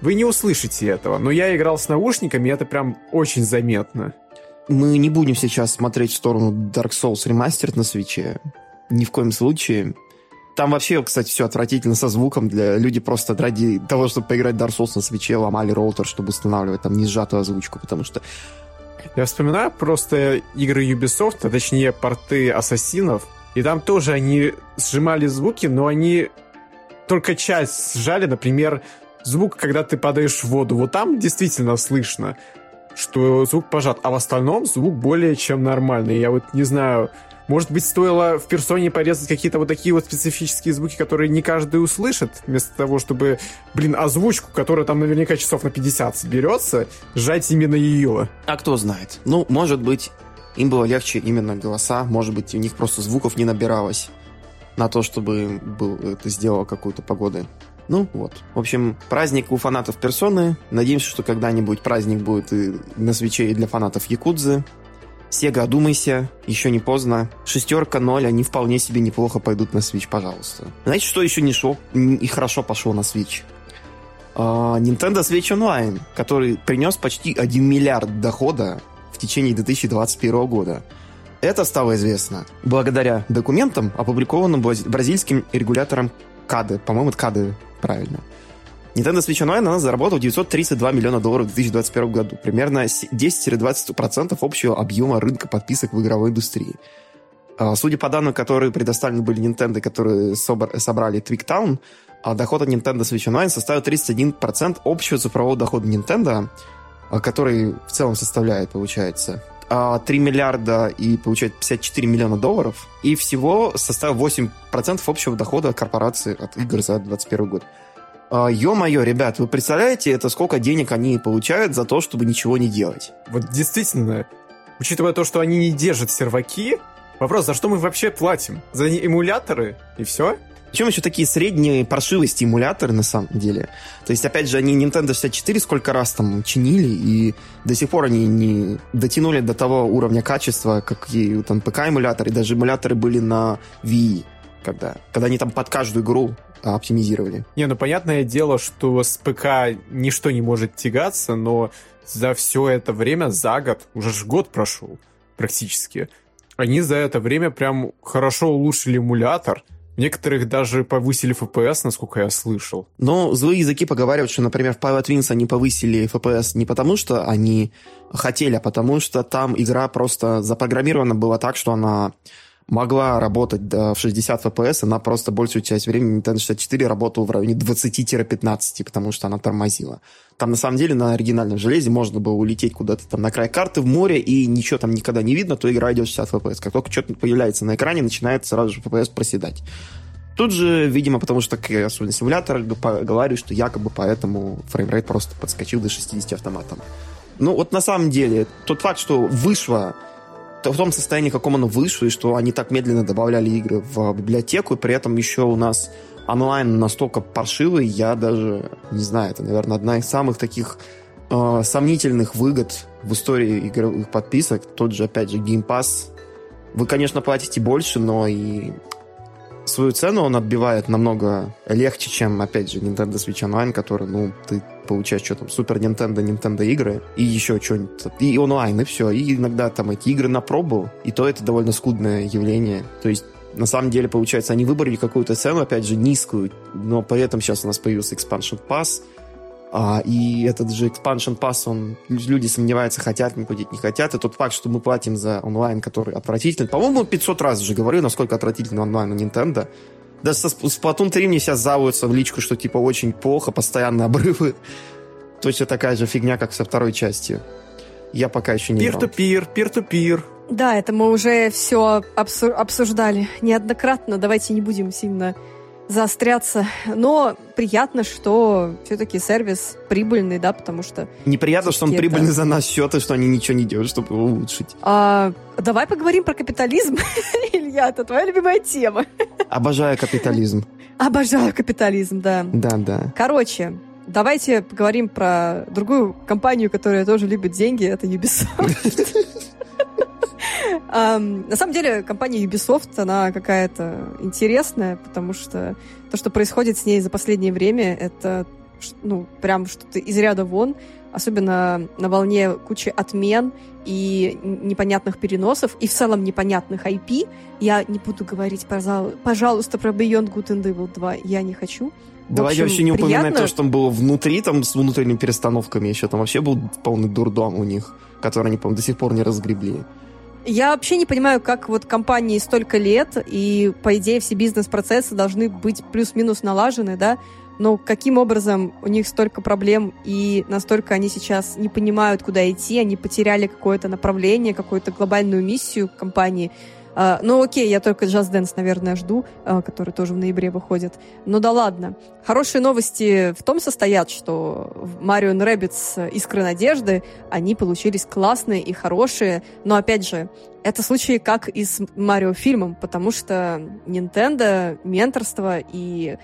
вы не услышите этого. Но я играл с наушниками, и это прям очень заметно. Мы не будем сейчас смотреть в сторону Dark Souls Remastered на свече. Ни в коем случае. Там вообще, кстати, все отвратительно со звуком. Для люди просто ради того, чтобы поиграть в Dark Souls на свече, ломали роутер, чтобы устанавливать там не сжатую озвучку, потому что Я вспоминаю просто игры Ubisoft, а точнее порты Ассасинов, и там тоже они сжимали звуки, но они только часть сжали, например, звук, когда ты падаешь в воду. Вот там действительно слышно, что звук пожат, а в остальном звук более чем нормальный. Я вот не знаю, может быть, стоило в персоне порезать какие-то вот такие вот специфические звуки, которые не каждый услышит, вместо того, чтобы, блин, озвучку, которая там наверняка часов на 50 соберется, сжать именно ее. А кто знает? Ну, может быть, им было легче именно голоса, может быть, у них просто звуков не набиралось на то, чтобы был, это сделало какую-то погоду. Ну вот. В общем, праздник у фанатов персоны. Надеемся, что когда-нибудь праздник будет и на свече и для фанатов Якудзы. Сега, одумайся, еще не поздно. Шестерка, ноль, они вполне себе неплохо пойдут на Switch, пожалуйста. Знаете, что еще не шло и хорошо пошло на Switch? Uh, Nintendo Switch Online, который принес почти 1 миллиард дохода в течение 2021 года. Это стало известно благодаря документам, опубликованным бразильским регулятором КАДы. По-моему, это КАДы, правильно. Nintendo Switch Online она заработала 932 миллиона долларов в 2021 году. Примерно 10-20% общего объема рынка подписок в игровой индустрии. А, судя по данным, которые предоставлены были Nintendo, которые собрали Twigtown, а, доход от Nintendo Switch Online составил 31% общего цифрового дохода Nintendo, а, который в целом составляет, получается, 3 миллиарда и получает 54 миллиона долларов, и всего составил 8% общего дохода корпорации от игр за 2021 год. А, ё-моё, ребят, вы представляете, это сколько денег они получают за то, чтобы ничего не делать? Вот действительно, учитывая то, что они не держат серваки, вопрос, за что мы вообще платим? За эмуляторы и все? Причем еще такие средние паршивые стимуляторы на самом деле. То есть, опять же, они Nintendo 64 сколько раз там чинили, и до сих пор они не дотянули до того уровня качества, как и там ПК-эмуляторы, даже эмуляторы были на Wii, когда, когда они там под каждую игру оптимизировали. Не, ну понятное дело, что с ПК ничто не может тягаться, но за все это время, за год, уже ж год прошел практически, они за это время прям хорошо улучшили эмулятор, Некоторых даже повысили FPS, насколько я слышал. Но злые языки поговаривают, что, например, в Pilot Wings они повысили FPS не потому, что они хотели, а потому что там игра просто запрограммирована была так, что она могла работать да, в 60 FPS, она просто большую часть времени Nintendo 64 работала в районе 20-15, потому что она тормозила. Там, на самом деле, на оригинальном железе можно было улететь куда-то там на край карты в море, и ничего там никогда не видно, то игра идет 60 FPS. Как только что-то появляется на экране, начинает сразу же FPS проседать. Тут же, видимо, потому что, как особенно симулятор, говорю, что якобы поэтому framerate просто подскочил до 60 автоматом. Ну, вот на самом деле, тот факт, что вышло в том состоянии, в каком оно вышло, и что они так медленно добавляли игры в библиотеку, и при этом еще у нас онлайн настолько паршивый, я даже не знаю, это, наверное, одна из самых таких э, сомнительных выгод в истории игровых подписок. Тот же, опять же, Game Pass. Вы, конечно, платите больше, но и свою цену он отбивает намного легче, чем, опять же, Nintendo Switch Online, который, ну, ты получаешь что там, Супер Nintendo, Nintendo игры и еще что-нибудь. И онлайн, и все. И иногда там эти игры на пробу, и то это довольно скудное явление. То есть на самом деле, получается, они выбрали какую-то цену, опять же, низкую, но при этом сейчас у нас появился Expansion Pass, а, и этот же Expansion Pass, он, люди сомневаются, хотят не платить, не хотят. И тот факт, что мы платим за онлайн, который отвратительный. По-моему, 500 раз уже говорю, насколько отвратительный онлайн у Nintendo. Да со Splatoon 3 мне сейчас заводятся в личку, что типа очень плохо, постоянные обрывы. Точно такая же фигня, как со второй частью. Я пока еще не Пир-то-пир, пир-то-пир. Да, это мы уже все обсуждали неоднократно. Давайте не будем сильно заостряться. Но приятно, что все-таки сервис прибыльный, да, потому что... Неприятно, что он это... прибыльный за наш счет, и что они ничего не делают, чтобы его улучшить. А, давай поговорим про капитализм. Илья, это твоя любимая тема. Обожаю капитализм. Обожаю капитализм, да. Да, да. Короче, давайте поговорим про другую компанию, которая тоже любит деньги, это Ubisoft. На самом деле, компания Ubisoft, она какая-то интересная, потому что то, что происходит с ней за последнее время, это ну, прям что-то из ряда вон, особенно на волне кучи отмен и непонятных переносов, и в целом непонятных IP. Я не буду говорить, пожалуйста, про Beyond Good and Evil 2, я не хочу. Давайте вообще не приятно... упоминать то, что там было внутри, там с внутренними перестановками еще. Там вообще был полный дурдом у них, который они, по до сих пор не разгребли. Я вообще не понимаю, как вот компании столько лет, и, по идее, все бизнес-процессы должны быть плюс-минус налажены, да, но каким образом у них столько проблем и настолько они сейчас не понимают, куда идти, они потеряли какое-то направление, какую-то глобальную миссию компании. Uh, ну окей, я только Just Dance, наверное, жду, uh, который тоже в ноябре выходит. Ну да ладно. Хорошие новости в том состоят, что в Mario Rabbids Искры Надежды они получились классные и хорошие, но опять же, это случай как и с Марио фильмом, потому что Nintendo, менторство и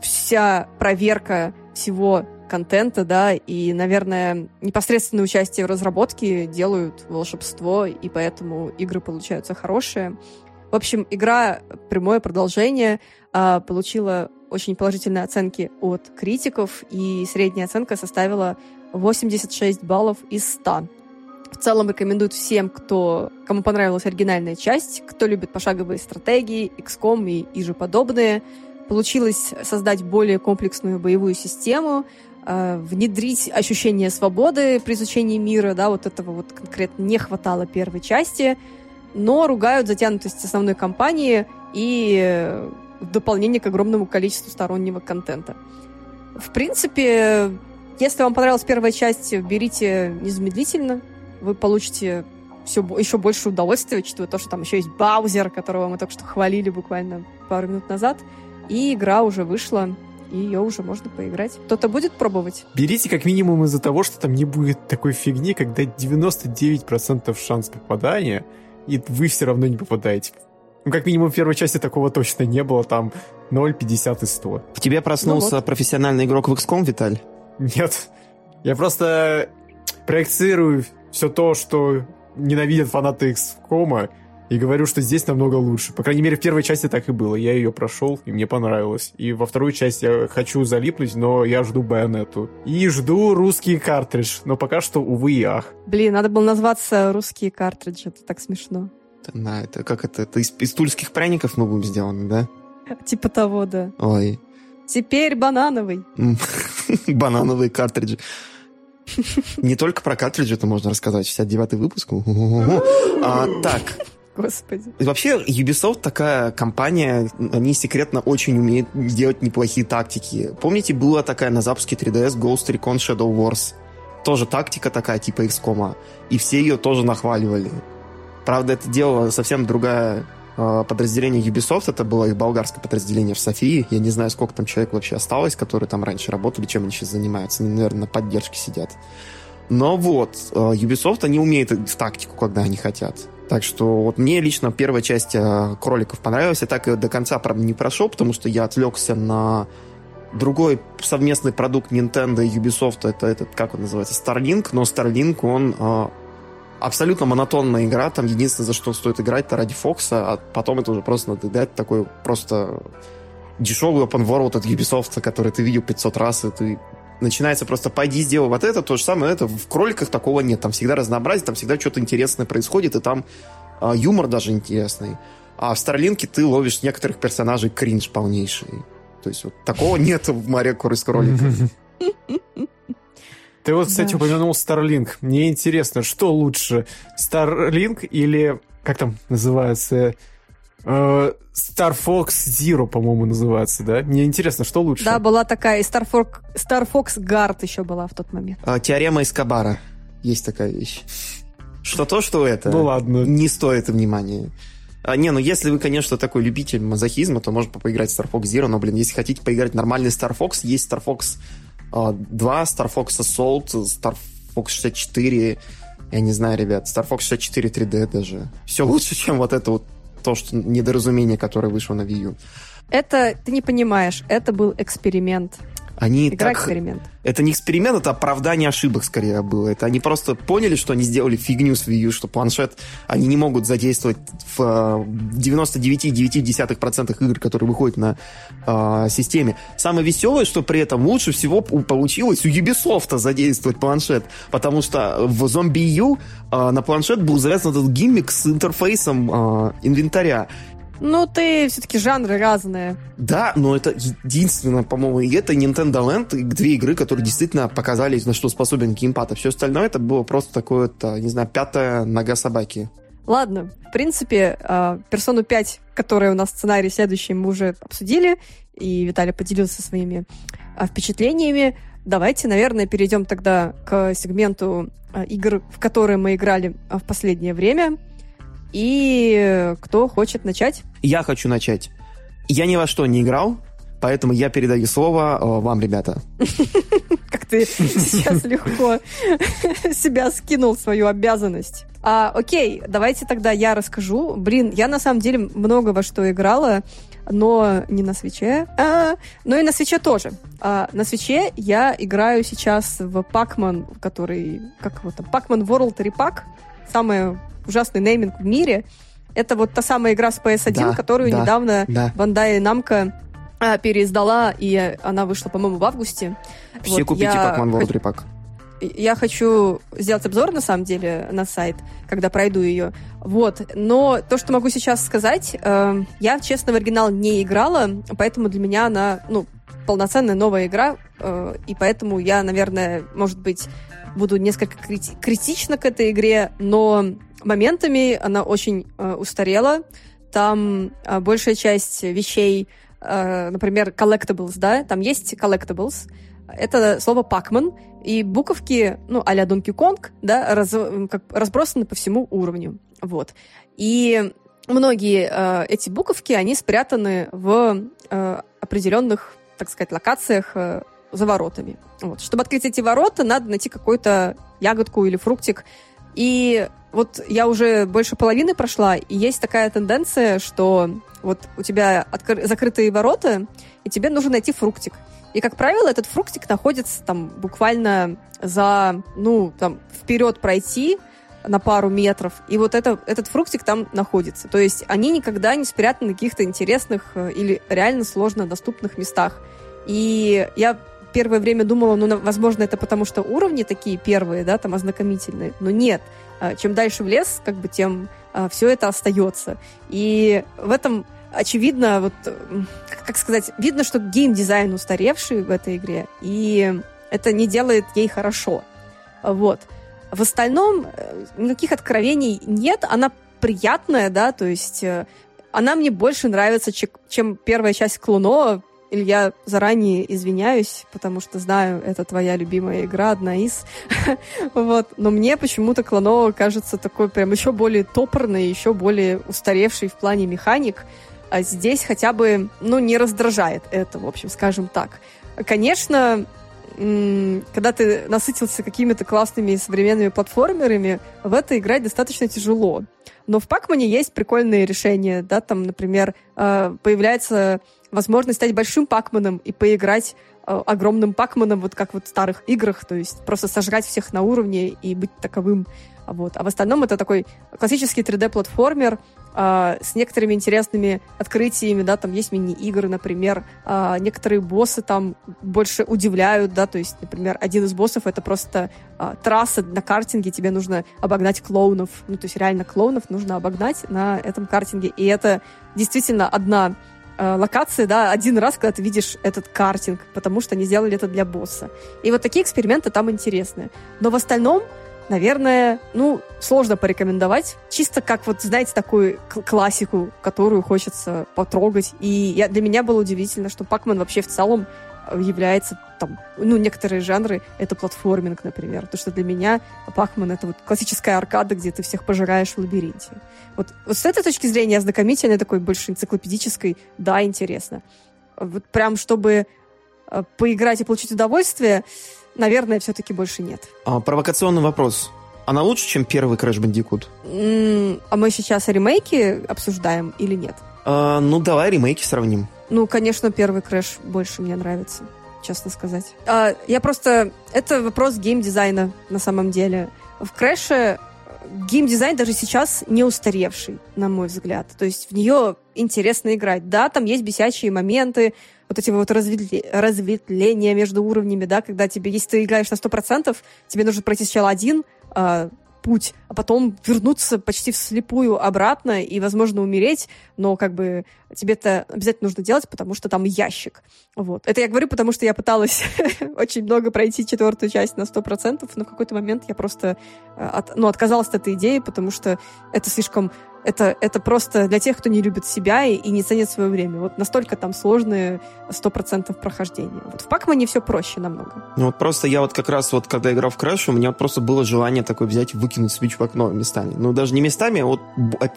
вся проверка всего контента, да, и, наверное, непосредственное участие в разработке делают волшебство, и поэтому игры получаются хорошие. В общем, игра прямое продолжение а, получила очень положительные оценки от критиков, и средняя оценка составила 86 баллов из 100. В целом рекомендуют всем, кто, кому понравилась оригинальная часть, кто любит пошаговые стратегии, XCOM и, и же подобные. Получилось создать более комплексную боевую систему, внедрить ощущение свободы при изучении мира, да, вот этого вот конкретно не хватало первой части, но ругают затянутость основной кампании и в дополнение к огромному количеству стороннего контента. В принципе, если вам понравилась первая часть, берите незамедлительно, вы получите все, еще больше удовольствия, учитывая то, что там еще есть Баузер, которого мы только что хвалили буквально пару минут назад. И игра уже вышла, и ее уже можно поиграть. Кто-то будет пробовать? Берите как минимум из-за того, что там не будет такой фигни, когда 99% шанс попадания, и вы все равно не попадаете. Ну, как минимум, в первой части такого точно не было, там 0, 50 и 100. В тебе проснулся ну вот. профессиональный игрок в XCOM, Виталь? Нет. Я просто проецирую все то, что ненавидят фанаты XCOM, и говорю, что здесь намного лучше. По крайней мере, в первой части так и было. Я ее прошел, и мне понравилось. И во вторую часть я хочу залипнуть, но я жду байонету. И жду русский картридж, но пока что, увы и ах. Блин, надо было назваться русские картриджи, это так смешно. Да, это как это, это из, из тульских пряников мы будем сделаны, да? Типа того, да. Ой. Теперь банановый. Банановые картриджи. Не только про картриджи это можно рассказать. 69-й выпуск. А, так, Господи. Вообще, Ubisoft такая компания, они секретно очень умеют делать неплохие тактики. Помните, была такая на запуске 3DS Ghost Recon Shadow Wars? Тоже тактика такая, типа XCOM. И все ее тоже нахваливали. Правда, это дело совсем другая э, подразделение Ubisoft, это было их болгарское подразделение в Софии. Я не знаю, сколько там человек вообще осталось, которые там раньше работали, чем они сейчас занимаются. Они, наверное, на поддержке сидят. Но вот, э, Ubisoft, они умеют в тактику, когда они хотят. Так что вот мне лично первая часть э, кроликов понравилась. Я так и до конца, правда, не прошел, потому что я отвлекся на другой совместный продукт Nintendo и Ubisoft. Это этот, как он называется, Starlink. Но Starlink, он э, абсолютно монотонная игра. Там единственное, за что стоит играть, это ради Фокса, а потом это уже просто надоедает такой просто дешевый open world от Ubisoft, который ты видел 500 раз, и ты начинается просто «пойди, сделай вот это», то же самое, это в кроликах такого нет. Там всегда разнообразие, там всегда что-то интересное происходит, и там а, юмор даже интересный. А в Старлинке ты ловишь некоторых персонажей кринж полнейший. То есть вот такого нет в Марио Крыс кролика. Ты вот, кстати, упомянул Starlink. Мне интересно, что лучше, Starlink или, как там называется, Э, Star Fox Zero, по-моему, называется, да? Мне интересно, что лучше? Да, была такая, и Star Fox, Star Fox Guard еще была в тот момент. А, теорема Эскобара. Есть такая вещь. Что то, что это. Ну ладно. Не стоит внимания. А, не, ну если вы, конечно, такой любитель мазохизма, то можно поиграть в Star Fox Zero, но, блин, если хотите поиграть нормальный Star Fox, есть Star Fox 2, Star Fox Assault, Star Fox 64, я не знаю, ребят, Star Fox 64 3D даже. Все лучше, чем вот это вот то, что недоразумение, которое вышло на Wii U. Это ты не понимаешь, это был эксперимент. Они Игра так... эксперимент. Это не эксперимент, это оправдание ошибок скорее было. Это они просто поняли, что они сделали фигню с Wii U, что планшет они не могут задействовать в 99,9% игр, которые выходят на э, системе. Самое веселое, что при этом лучше всего получилось у Ubisoft задействовать планшет, потому что в Zombie U э, на планшет был завязан этот гиммик с интерфейсом э, инвентаря. Ну, ты все-таки жанры разные. Да, но это единственное, по-моему, и это Nintendo Land, и две игры, которые действительно показали, на что способен геймпад. А все остальное это было просто такое, -то, не знаю, пятая нога собаки. Ладно, в принципе, э, персону 5, которая у нас в сценарии следующий, мы уже обсудили, и Виталий поделился своими э, впечатлениями. Давайте, наверное, перейдем тогда к сегменту игр, в которые мы играли в последнее время. И кто хочет начать? Я хочу начать. Я ни во что не играл, поэтому я передаю слово э, вам, ребята. Как ты сейчас легко себя скинул свою обязанность. А, окей, давайте тогда я расскажу. Блин, я на самом деле много во что играла, но не на свече, а, но и на свече тоже. А, на свече я играю сейчас в Pac-Man, который, как его там, Pac-Man World Repack, самый ужасный нейминг в мире. Это вот та самая игра с PS1, Да, которую да, недавно да. Bandai Namco а, переиздала, и она вышла, по-моему, в августе. Все Вот, купите я Pac-Man World Repack. я хочу сделать обзор, на самом деле, на сайт, когда пройду ее. Вот. Но то, что могу сейчас сказать, э, я, честно, в оригинал не играла, поэтому для меня она, ну, полноценная новая игра, э, и поэтому я, наверное, может быть, буду несколько крити- критична к этой игре, но моментами она очень э, устарела. Там э, большая часть вещей, э, например, collectibles, да, там есть collectibles, это слово Пакман, и буковки, ну, а-ля Donkey Kong, да, раз- как разбросаны по всему уровню. Вот. И многие э, эти буковки, они спрятаны в э, определенных, так сказать, локациях э, за воротами. Вот. Чтобы открыть эти ворота, надо найти какую-то ягодку или фруктик. И вот я уже больше половины прошла, и есть такая тенденция, что вот у тебя откры- закрытые ворота, и тебе нужно найти фруктик. И, как правило, этот фруктик находится там буквально за, ну, там, вперед пройти на пару метров, и вот это, этот фруктик там находится. То есть они никогда не спрятаны в каких-то интересных э, или реально сложно доступных местах. И я первое время думала, ну, на- возможно, это потому, что уровни такие первые, да, там, ознакомительные. Но нет. А, Чем дальше в лес, как бы, тем все это остается. И в этом очевидно, вот, как- сказать, видно, что геймдизайн устаревший в этой игре, и это не делает ей хорошо. Вот. В остальном э, никаких откровений нет, она приятная, да, то есть э, она мне больше нравится, че- чем первая часть Клуно. Илья, заранее извиняюсь, потому что знаю, это твоя любимая игра, одна из. вот. Но мне почему-то Клоно кажется такой прям еще более топорный, еще более устаревший в плане механик. А здесь хотя бы, ну, не раздражает это, в общем, скажем так. Конечно, когда ты насытился какими-то классными современными платформерами, в это играть достаточно тяжело. Но в Пакмане есть прикольные решения, да, там, например, э, появляется возможность стать большим Пакманом и поиграть э, огромным Пакманом, вот как вот в старых играх, то есть просто сожрать всех на уровне и быть таковым. Вот. А в остальном это такой классический 3D-платформер а, с некоторыми интересными открытиями, да, там есть мини-игры, например, а, некоторые боссы там больше удивляют, да, то есть, например, один из боссов это просто а, трасса на картинге, тебе нужно обогнать клоунов, ну, то есть реально клоунов нужно обогнать на этом картинге, и это действительно одна э, локации, да, один раз, когда ты видишь этот картинг, потому что они сделали это для босса. И вот такие эксперименты там интересные. Но в остальном, наверное, ну, сложно порекомендовать. Чисто как вот, знаете, такую классику, которую хочется потрогать. И я, для меня было удивительно, что Пакман вообще в целом является там, ну, некоторые жанры, это платформинг, например. То, что для меня Пакман — это вот классическая аркада, где ты всех пожираешь в лабиринте. Вот, вот с этой точки зрения ознакомительной, такой больше энциклопедической, да, интересно. Вот прям, чтобы э, поиграть и получить удовольствие, наверное, все-таки больше нет. А, провокационный вопрос. Она лучше, чем первый Crash Bandicoot? М, А мы сейчас ремейки обсуждаем или нет? А, ну, давай ремейки сравним. Ну, конечно, первый Crash больше мне нравится, честно сказать. А, я просто... Это вопрос геймдизайна на самом деле. В Крэше геймдизайн даже сейчас не устаревший, на мой взгляд. То есть в нее интересно играть. Да, там есть бесячие моменты, вот эти вот разветвле- разветвления между уровнями, да, когда тебе, если ты играешь на 100%, тебе нужно пройти сначала один, а, путь, а потом вернуться почти вслепую обратно и, возможно, умереть, но как бы тебе это обязательно нужно делать, потому что там ящик. Вот. Это я говорю, потому что я пыталась очень много пройти четвертую часть на 100%, но в какой-то момент я просто э, от, ну, отказалась от этой идеи, потому что это слишком это, это просто для тех, кто не любит себя и, и не ценит свое время. Вот настолько там сложные 100% прохождения. Вот в Пакмане все проще намного. Ну вот просто я вот как раз вот, когда играл в Crash, у меня просто было желание такое взять, выкинуть свич в окно местами. Ну даже не местами, а вот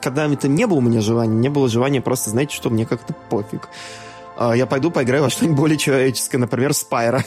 когда это не было у меня желания, не было желания просто, знаете что, мне как-то пофиг. А, я пойду поиграю во что-нибудь более человеческое, например, Спайра.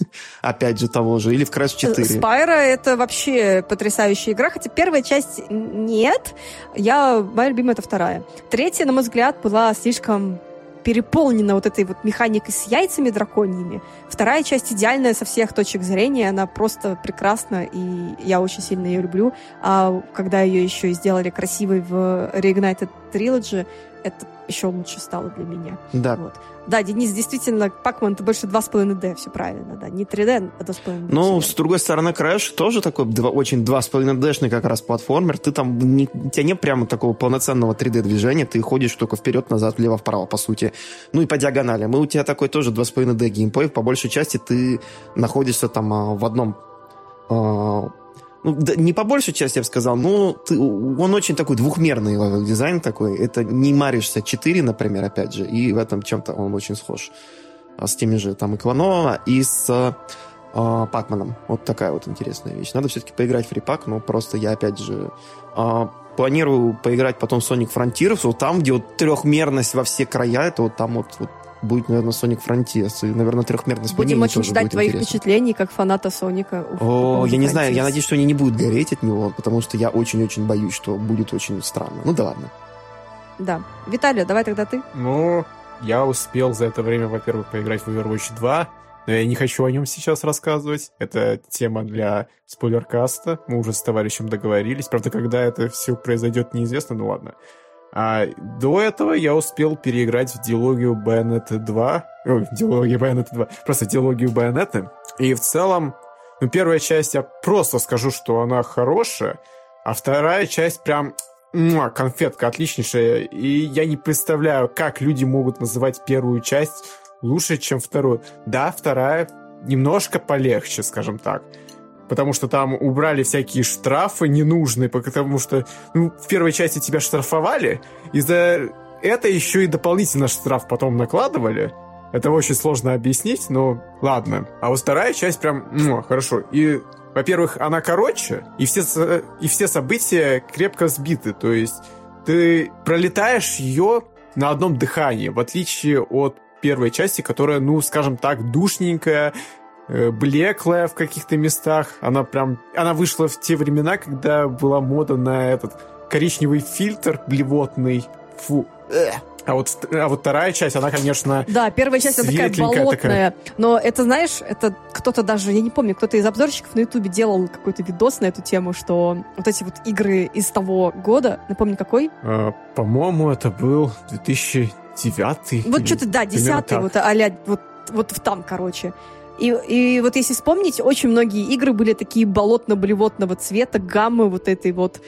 Опять же того же. Или в Crash 4. Спайра — это вообще потрясающая игра, хотя первая часть нет. Я, моя любимая — это вторая. Третья, на мой взгляд, была слишком переполнена вот этой вот механикой с яйцами драконьими. Вторая часть идеальная со всех точек зрения, она просто прекрасна, и я очень сильно ее люблю. А когда ее еще и сделали красивой в Reignited Trilogy, это еще лучше стало для меня. Да. Вот. Да, Денис, действительно, Pac-Man это больше 2,5D, все правильно, да. Не 3D, а 2,5D. Ну, с другой стороны, Crash тоже такой 2, очень 2,5D-шный как раз платформер. Ты там, не, у тебя нет прямо такого полноценного 3D-движения, ты ходишь только вперед, назад, влево, вправо, по сути. Ну и по диагонали. Мы у тебя такой тоже 2,5D геймплей. По большей части ты находишься там а, в одном а, ну, да, не по большей части, я бы сказал, но ты, он очень такой двухмерный level design такой. Это не маришься 4, например, опять же, и в этом чем-то он очень схож а, с теми же там и и с а, Пакманом. Вот такая вот интересная вещь. Надо все-таки поиграть в фрипак, но просто я, опять же, а, планирую поиграть потом Sonic Frontiers, вот там, где вот трехмерность во все края, это вот там вот, вот будет, наверное, Sonic Frontiers. И, наверное, трехмерность Будем очень ждать твоих интересно. впечатлений, как фаната Соника. О, я не Frontiers. знаю, я надеюсь, что они не будут гореть от него, потому что я очень-очень боюсь, что будет очень странно. Ну да ладно. Да. Виталий, давай тогда ты. Ну, я успел за это время, во-первых, поиграть в Overwatch 2, но я не хочу о нем сейчас рассказывать. Это тема для спойлеркаста. Мы уже с товарищем договорились. Правда, когда это все произойдет, неизвестно, ну ладно. А до этого я успел переиграть в диалогию Bayonetta 2. Ой, диалогию Bayonetta 2. Просто диалогию Bayonetta. И в целом, ну, первая часть я просто скажу, что она хорошая, а вторая часть прям конфетка отличнейшая. И я не представляю, как люди могут называть первую часть лучше, чем вторую. Да, вторая немножко полегче, скажем так потому что там убрали всякие штрафы ненужные, потому что ну, в первой части тебя штрафовали, и за это еще и дополнительно штраф потом накладывали. Это очень сложно объяснить, но ладно. А вот вторая часть прям, ну, хорошо. И, во-первых, она короче, и все, и все события крепко сбиты. То есть ты пролетаешь ее на одном дыхании, в отличие от первой части, которая, ну, скажем так, душненькая, блеклая в каких-то местах. Она прям... Она вышла в те времена, когда была мода на этот коричневый фильтр блевотный. Фу. А вот, а вот вторая часть, она, конечно, Да, первая часть, она такая болотная. Такая. Но это, знаешь, это кто-то даже, я не помню, кто-то из обзорщиков на Ютубе делал какой-то видос на эту тему, что вот эти вот игры из того года, напомню, какой? А, по-моему, это был 2009 Вот что-то, да, 10 вот, а вот, вот там, короче. И, и вот если вспомнить, очень многие игры были такие болотно-блевотного цвета, гаммы вот этой вот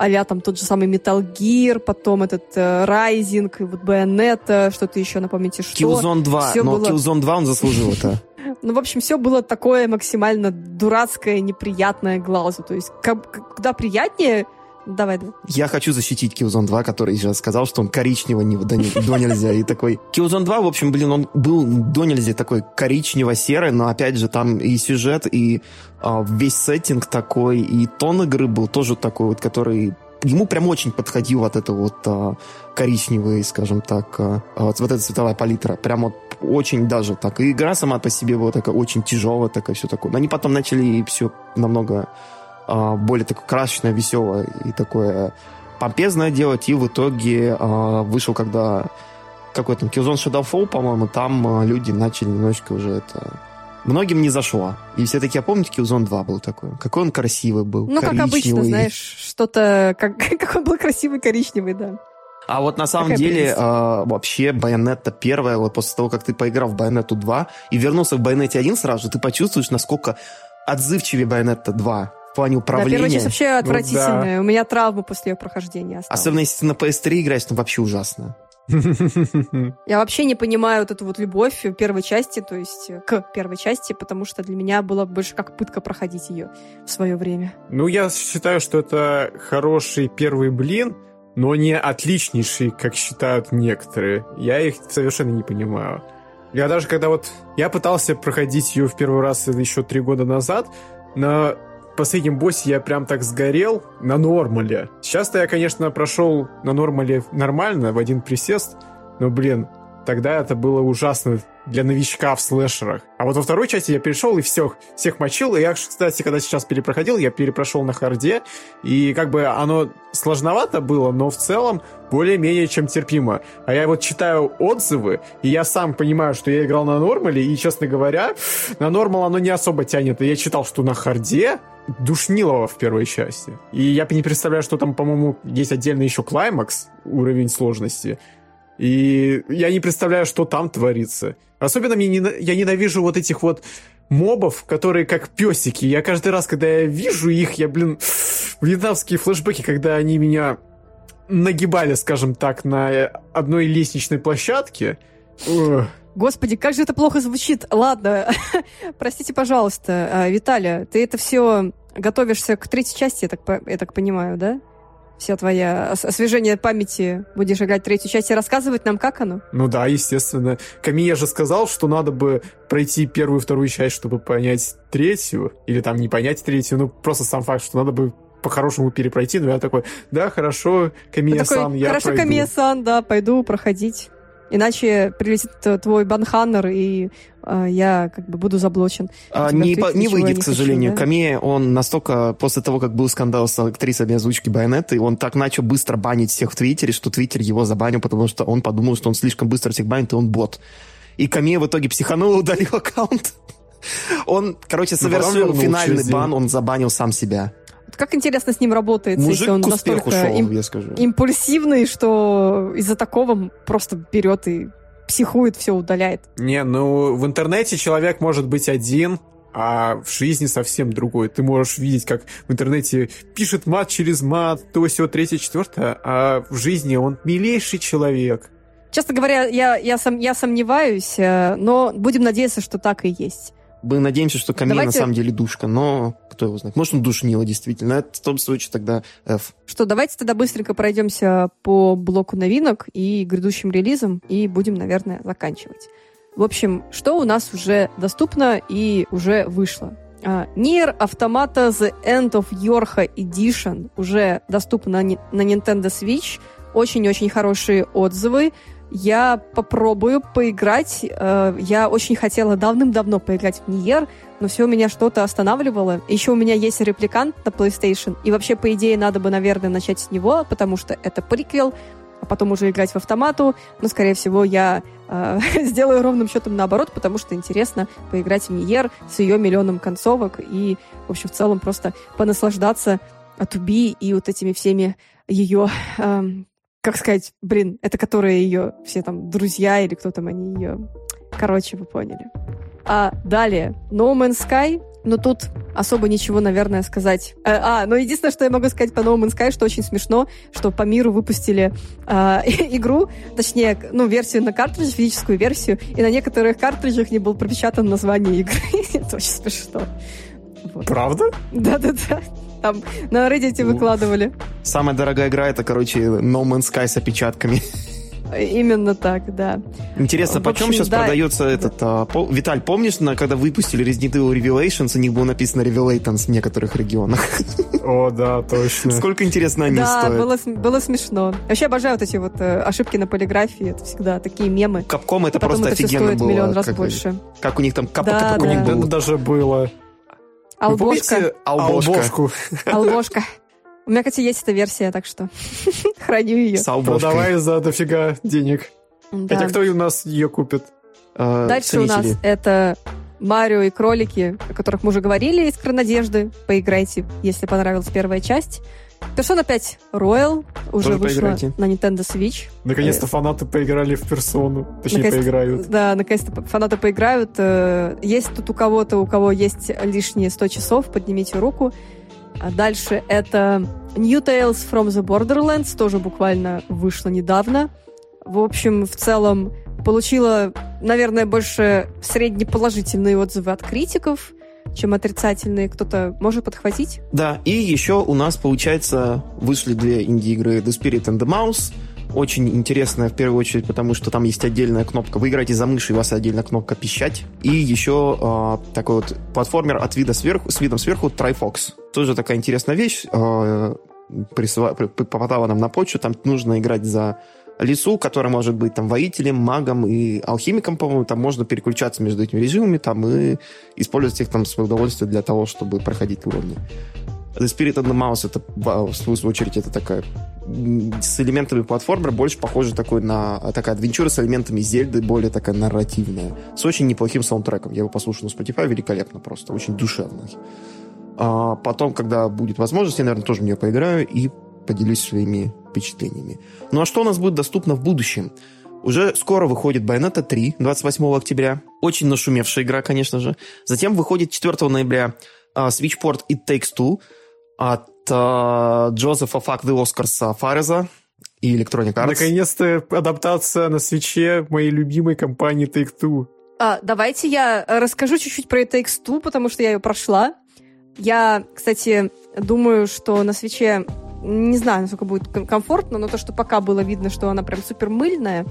а там тот же самый Metal Gear, потом этот э, Rising, вот Bayonetta, что-то еще, напомните, что. Killzone 2, все но было... Killzone 2 он заслужил это. Ну, в общем, все было такое максимально дурацкое, неприятное глазу. То есть, когда приятнее, Давай, давай. Я хочу защитить Killzone 2, который сейчас сказал, что он коричневый не, до, до нельзя. И такой... Killzone 2, в общем, блин, он был до нельзя такой коричнево-серый, но опять же там и сюжет, и а, весь сеттинг такой, и тон игры был тоже такой вот, который ему прям очень подходил вот это вот а, коричневый, скажем так, а, а вот, вот эта цветовая палитра. Прям вот очень даже так. И игра сама по себе была такая очень тяжелая, такая все такое. Но они потом начали все намного более такое красочное, веселое и такое помпезное делать. И в итоге а, вышел, когда какой там Killzone Shadowfall, по-моему, там а, люди начали немножечко уже это... Многим не зашло. И все таки я помните, Killzone 2 был такой. Какой он красивый был. Ну, как обычно, знаешь, что-то... Как, как он был красивый коричневый, да. А вот на самом Какая деле э, вообще Байонетта первая, вот после того, как ты поиграл в Байонетту 2 и вернулся в Байонетте 1 сразу же, ты почувствуешь, насколько отзывчивее Байонетта 2 плане Да, управления. первая часть вообще Ну отвратительная. У меня травма после ее прохождения осталась. Особенно если ты на PS3 играешь, ну вообще ужасно. Я вообще не понимаю вот эту вот любовь в первой части, то есть э, к первой части, потому что для меня было больше как пытка проходить ее в свое время. Ну, я считаю, что это хороший первый блин, но не отличнейший, как считают некоторые. Я их совершенно не понимаю. Я даже когда вот... Я пытался проходить ее в первый раз еще три года назад, на последнем боссе я прям так сгорел на нормале. Сейчас-то я, конечно, прошел на нормале нормально, в один присест, но, блин, тогда это было ужасно для новичка в слэшерах. А вот во второй части я перешел и всех, всех мочил. И я, кстати, когда сейчас перепроходил, я перепрошел на харде. И как бы оно сложновато было, но в целом более-менее чем терпимо. А я вот читаю отзывы, и я сам понимаю, что я играл на нормале, и, честно говоря, на нормал оно не особо тянет. И я читал, что на харде душнилово в первой части. И я не представляю, что там, по-моему, есть отдельно еще клаймакс, уровень сложности. И я не представляю, что там творится. Особенно мне не, я ненавижу вот этих вот мобов, которые как песики. Я каждый раз, когда я вижу их, я, блин, вьетнамские флешбеки, когда они меня нагибали, скажем так, на одной лестничной площадке. Господи, как же это плохо звучит. Ладно, простите, пожалуйста. А, Виталия, ты это все готовишься к третьей части, я так, я так понимаю, да? Вся твоя освежение памяти будешь играть третью часть и рассказывать нам, как оно? Ну да, естественно. Камия же сказал, что надо бы пройти первую и вторую часть, чтобы понять третью. Или там не понять третью, ну просто сам факт, что надо бы по-хорошему перепройти. Но я такой, да, хорошо, Камия-сан, я Хорошо. Камия-сан, да, пойду проходить. Иначе прилетит твой банханнер, и э, я как бы буду заблочен. А, не, по, не выйдет, к сожалению. Хочу, да? Камея, он настолько, после того, как был скандал с актрисой озвучки Байонеты, он так начал быстро банить всех в Твиттере, что Твиттер его забанил, потому что он подумал, что он слишком быстро всех банит, и он бот. И Камея в итоге психанул и удалил аккаунт. Он, короче, совершил финальный бан, он забанил сам себя. Как интересно с ним работает, Мужик если он настолько шел, им, я скажу. импульсивный, что из-за такого просто берет и психует, все удаляет. Не, ну в интернете человек может быть один, а в жизни совсем другой. Ты можешь видеть, как в интернете пишет мат через мат, то все, третье, четвертое, а в жизни он милейший человек. Честно говоря, я, я, сом, я сомневаюсь, но будем надеяться, что так и есть. Мы надеемся, что Камиль давайте... на самом деле душка, но кто его знает. Может, он душнила действительно. Это в том случае тогда F. Что, давайте тогда быстренько пройдемся по блоку новинок и грядущим релизам, и будем, наверное, заканчивать. В общем, что у нас уже доступно и уже вышло? Nier Automata The End of Yorha Edition уже доступна на Nintendo Switch. Очень-очень хорошие отзывы я попробую поиграть. Я очень хотела давным-давно поиграть в Ниер, но все у меня что-то останавливало. Еще у меня есть репликант на PlayStation, и вообще, по идее, надо бы, наверное, начать с него, потому что это приквел, а потом уже играть в автомату. Но, скорее всего, я э, сделаю ровным счетом наоборот, потому что интересно поиграть в Ниер с ее миллионом концовок и, в общем, в целом просто понаслаждаться от Уби и вот этими всеми ее э, как сказать, блин, это которые ее все там друзья или кто там они ее... Короче, вы поняли. А далее, No Man's Sky, но тут особо ничего, наверное, сказать. А, а, но единственное, что я могу сказать по No Man's Sky, что очень смешно, что по миру выпустили а, игру, точнее, ну, версию на картридже, физическую версию, и на некоторых картриджах не было пропечатано название игры. Это очень смешно. Вот. Правда? Да-да-да. Там на Reddit выкладывали. Самая дорогая игра это, короче, No Man's Sky с опечатками. Именно так, да. Интересно, почем сейчас да, продается да. этот... А, пол... Виталь, помнишь, на, когда выпустили Resident Evil Revelations, у них было написано Revelatons в некоторых регионах? О, да, точно. Сколько, интересно, они да, стоят? Было, было смешно. Вообще обожаю вот эти вот э, ошибки на полиграфии, это всегда такие мемы. Капком это Потом просто это офигенно было. миллион раз как, больше. Как у них там кап да, кап да. У них да, даже было. Албошка. Албошку? Албошка. У меня, кстати, есть эта версия, так что храню ее. Продавай за дофига денег. Да. Хотя кто у нас ее купит? А, Дальше ценители. у нас это Марио и кролики, о которых мы уже говорили, «Искра надежды». Поиграйте, если понравилась первая часть. Персона 5 Royal уже Тоже вышла поиграйте. на Nintendo Switch. Наконец-то фанаты поиграли в персону. Точнее, наконец поиграют. Да, наконец-то фанаты поиграют. Есть тут у кого-то, у кого есть лишние 100 часов, поднимите руку. А дальше это New Tales from the Borderlands, тоже буквально вышло недавно. В общем, в целом получила, наверное, больше среднеположительные отзывы от критиков, чем отрицательные. Кто-то может подхватить? Да, и еще у нас, получается, вышли две инди-игры The Spirit and the Mouse. Очень интересная, в первую очередь, потому что там есть отдельная кнопка. Вы играете за мышь, и у вас отдельная кнопка «Пищать». И еще э, такой вот платформер от вида сверху, с видом сверху Trifox. Тоже такая интересная вещь. Э, присва... попадала нам на почту. Там нужно играть за лесу, который может быть там воителем, магом и алхимиком, по-моему, там можно переключаться между этими режимами там и использовать их там в свое удовольствие для того, чтобы проходить уровни. The Spirit of the Mouse, это, в свою очередь, это такая с элементами платформера, больше похоже такой на такая адвенчура с элементами Зельды, более такая нарративная, с очень неплохим саундтреком. Я его послушал на Spotify, великолепно просто, очень душевный. А потом, когда будет возможность, я, наверное, тоже в нее поиграю и поделюсь своими впечатлениями. Ну а что у нас будет доступно в будущем? Уже скоро выходит Bayonetta 3, 28 октября. Очень нашумевшая игра, конечно же. Затем выходит 4 ноября uh, Switchport It Takes Two от uh, Джозефа Фак the Oscars Фареза и Electronic Arts. Наконец-то адаптация на свече моей любимой компании Take-Two. А, давайте я расскажу чуть-чуть про It Takes Two, потому что я ее прошла. Я, кстати, думаю, что на свече не знаю, насколько будет комфортно, но то, что пока было видно, что она прям супер мыльная.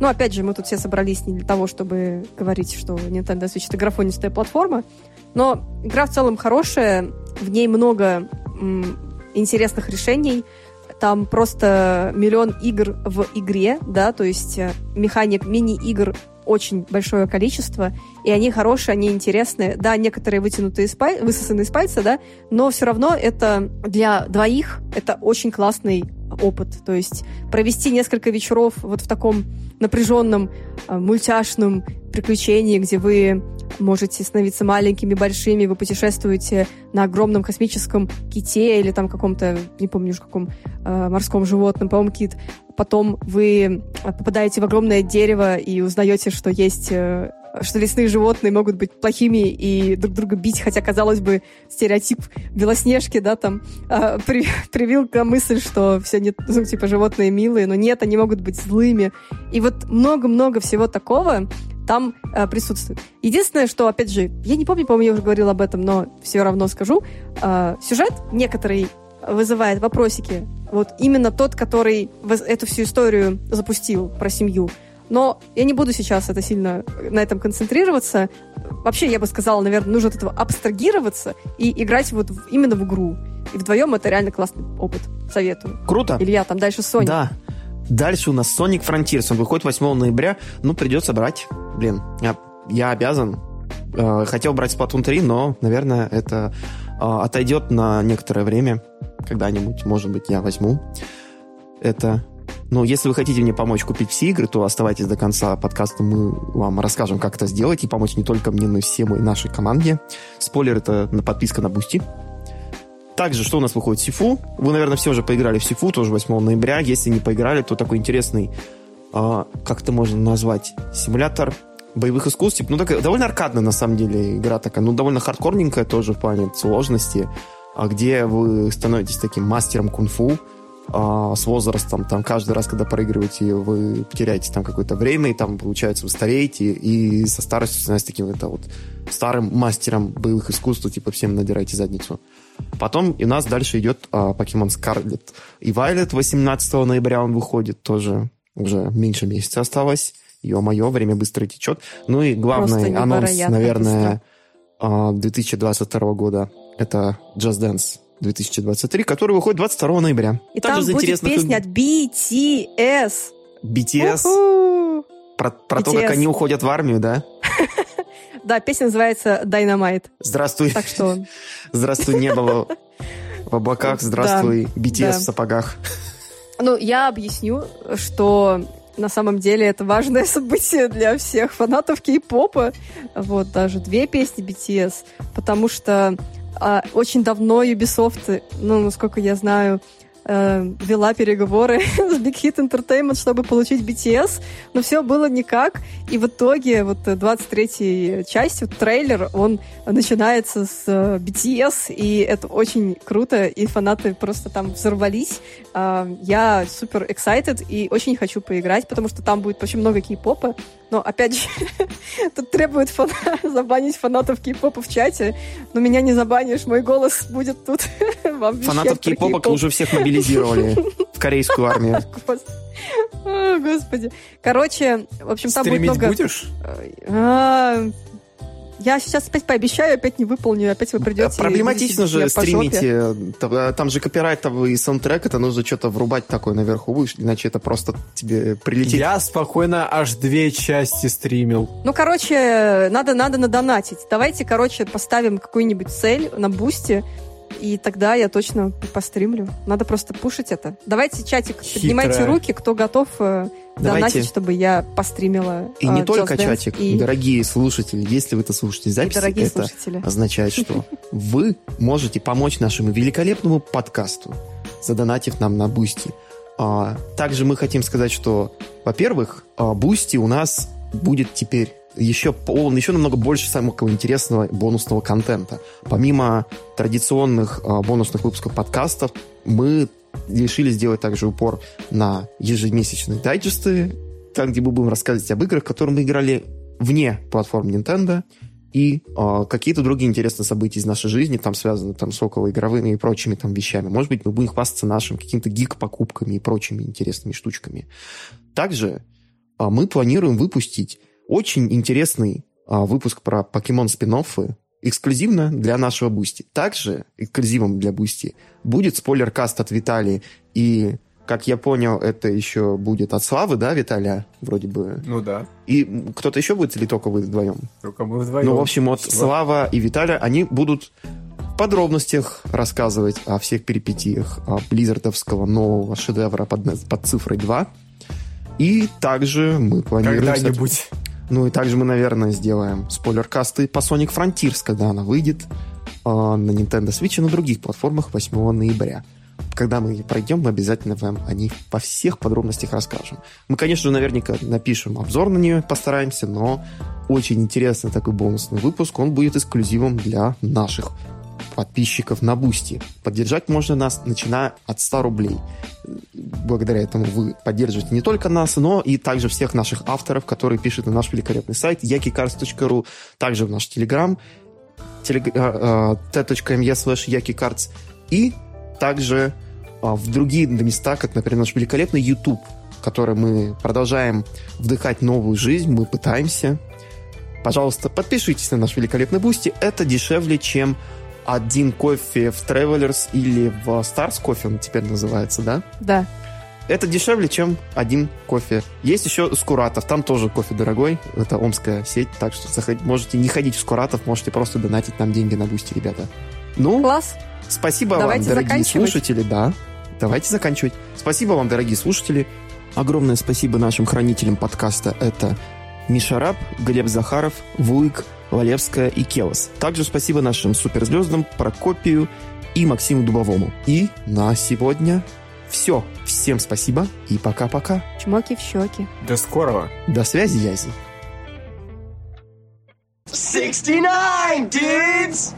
Но опять же, мы тут все собрались не для того, чтобы говорить, что Nintendo Switch это графонистая платформа. Но игра в целом хорошая, в ней много м, интересных решений. Там просто миллион игр в игре, да, то есть э, механик мини-игр очень большое количество, и они хорошие, они интересные. Да, некоторые вытянутые из паль... высосаны из пальца, да, но все равно это для двоих это очень классный опыт. То есть провести несколько вечеров вот в таком напряженном, э, мультяшном приключении, где вы можете становиться маленькими, большими, вы путешествуете на огромном космическом ките или там каком-то, не помню уж каком э, морском животном, по-моему, кит. Потом вы попадаете в огромное дерево и узнаете, что есть э, что лесные животные могут быть плохими и друг друга бить, хотя, казалось бы, стереотип Белоснежки, да, там, э, при, привил к мысль, что все, нет, ну, типа, животные милые, но нет, они могут быть злыми. И вот много-много всего такого там э, присутствует. Единственное, что, опять же, я не помню, по-моему, я уже говорила об этом, но все равно скажу, э, сюжет некоторый вызывает вопросики. Вот именно тот, который эту всю историю запустил про семью. Но я не буду сейчас это сильно на этом концентрироваться. Вообще, я бы сказала, наверное, нужно от этого абстрагироваться и играть вот в, именно в игру. И вдвоем это реально классный опыт. Советую. Круто. Илья, там дальше Sonic. Да. Дальше у нас Sonic Frontiers. Он выходит 8 ноября. Ну, придется брать. Блин, я, я обязан. Э, хотел брать Splatoon 3, но, наверное, это э, отойдет на некоторое время. Когда-нибудь, может быть, я возьму это ну, если вы хотите мне помочь купить все игры, то оставайтесь до конца подкаста, мы вам расскажем, как это сделать, и помочь не только мне, но и всем и нашей команде. Спойлер, это подписка на Boosty. Также, что у нас выходит Sifu? Вы, наверное, все уже поиграли в Sifu, тоже 8 ноября. Если не поиграли, то такой интересный, э, как это можно назвать, симулятор боевых искусств. Ну, такая, довольно аркадная, на самом деле, игра такая. Ну, довольно хардкорненькая тоже в плане сложности, где вы становитесь таким мастером кунг-фу, а, с возрастом, там, каждый раз, когда проигрываете, вы теряете там какое-то время, и там, получается, вы стареете, и со старостью становитесь таким, это вот, старым мастером боевых искусств, типа, всем надираете задницу. Потом у нас дальше идет а, Pokemon Scarlet и Violet, 18 ноября он выходит, тоже уже меньше месяца осталось. Ё-моё, время быстро течет. Ну и главный анонс, наверное, быстро. 2022 года, это Just Dance 2023, который выходит 22 ноября. И Также там будет песня от BTS. BTS? Про, про BTS. то, как они уходят в армию, да? Да, песня называется Dynamite. Здравствуй. Так что... Здравствуй, небо в облаках. Здравствуй, BTS в сапогах. Ну, я объясню, что на самом деле это важное событие для всех фанатов кей-попа. Вот, даже две песни BTS, потому что а, очень давно Ubisoft, ну, насколько я знаю, э, вела переговоры с Big Hit Entertainment, чтобы получить BTS, но все было никак. И в итоге вот 23-й часть, вот трейлер, он начинается с э, BTS, и это очень круто, и фанаты просто там взорвались. Э, я супер excited и очень хочу поиграть, потому что там будет очень много кей-попа, но, опять же, тут требует фан... забанить фанатов кей-попа в чате, но меня не забанишь, мой голос будет тут вам Фанатов кей-попа уже всех мобилизировали в корейскую армию. Господи. Короче, в общем, там будет много... будешь? Я сейчас опять пообещаю, опять не выполню, опять вы придете. Проблематично же стримить. Там же копирайтовый саундтрек, это нужно что-то врубать такое наверху, иначе это просто тебе прилетит. Я спокойно аж две части стримил. Ну, короче, надо, надо надонатить. Давайте, короче, поставим какую-нибудь цель на бусте, и тогда я точно постримлю. Надо просто пушить это. Давайте, чатик, Хитрая. поднимайте руки, кто готов э, донатить, чтобы я постримила И не э, только чатик, и... дорогие слушатели, если вы это слушаете запись, это слушатели. означает, что вы можете помочь нашему великолепному подкасту, задонатив нам на Boosty. А, также мы хотим сказать, что, во-первых, Boosty у нас будет теперь еще, он еще намного больше самого интересного бонусного контента. Помимо традиционных э, бонусных выпусков подкастов, мы решили сделать также упор на ежемесячные дайджесты, там, где мы будем рассказывать об играх, которые мы играли вне платформ Nintendo, и э, какие-то другие интересные события из нашей жизни, там связаны там, с околоигровыми и прочими там вещами. Может быть, мы будем хвастаться нашим какими-то гик-покупками и прочими интересными штучками. Также э, мы планируем выпустить очень интересный а, выпуск про покемон спин эксклюзивно для нашего Boosty. Также эксклюзивом для Boosty будет спойлер-каст от Виталия. И, как я понял, это еще будет от Славы, да, Виталия? Вроде бы. Ну да. И кто-то еще будет или только вы вдвоем? Только мы вдвоем. Ну, в общем, вот Слава, Слава и Виталия, они будут в подробностях рассказывать о всех перипетиях Близзардовского нового шедевра под, под цифрой 2. И также мы планируем... Когда-нибудь. Ну и также мы, наверное, сделаем спойлер-касты по Sonic Frontiers, когда она выйдет э, на Nintendo Switch и на других платформах 8 ноября. Когда мы пройдем, мы обязательно вам о них во всех подробностях расскажем. Мы, конечно же, наверняка напишем обзор на нее, постараемся, но очень интересный такой бонусный выпуск. Он будет эксклюзивом для наших подписчиков на Boosty. Поддержать можно нас, начиная от 100 рублей. Благодаря этому вы поддерживаете не только нас, но и также всех наших авторов, которые пишут на наш великолепный сайт yakicars.ru, также в наш телеграм t.me slash yakicards и также а, в другие места, как, например, наш великолепный YouTube, который мы продолжаем вдыхать новую жизнь, мы пытаемся. Пожалуйста, подпишитесь на наш великолепный Boosty. Это дешевле, чем один кофе в Travelers или в Stars Coffee он теперь называется, да? Да. Это дешевле, чем один кофе. Есть еще Скуратов, там тоже кофе дорогой. Это омская сеть, так что можете не ходить в Скуратов, можете просто донатить нам деньги на Boosty, ребята. Ну, Класс. Спасибо Давайте вам, дорогие слушатели. Да, давайте заканчивать. Спасибо вам, дорогие слушатели. Огромное спасибо нашим хранителям подкаста. Это Миша Раб, Глеб Захаров, Вуик, Валевская и Келос. Также спасибо нашим суперзвездам Прокопию и Максиму Дубовому. И на сегодня все. Всем спасибо и пока-пока. Чмоки в щеки. До скорого. До связи, Язи. 69, dudes!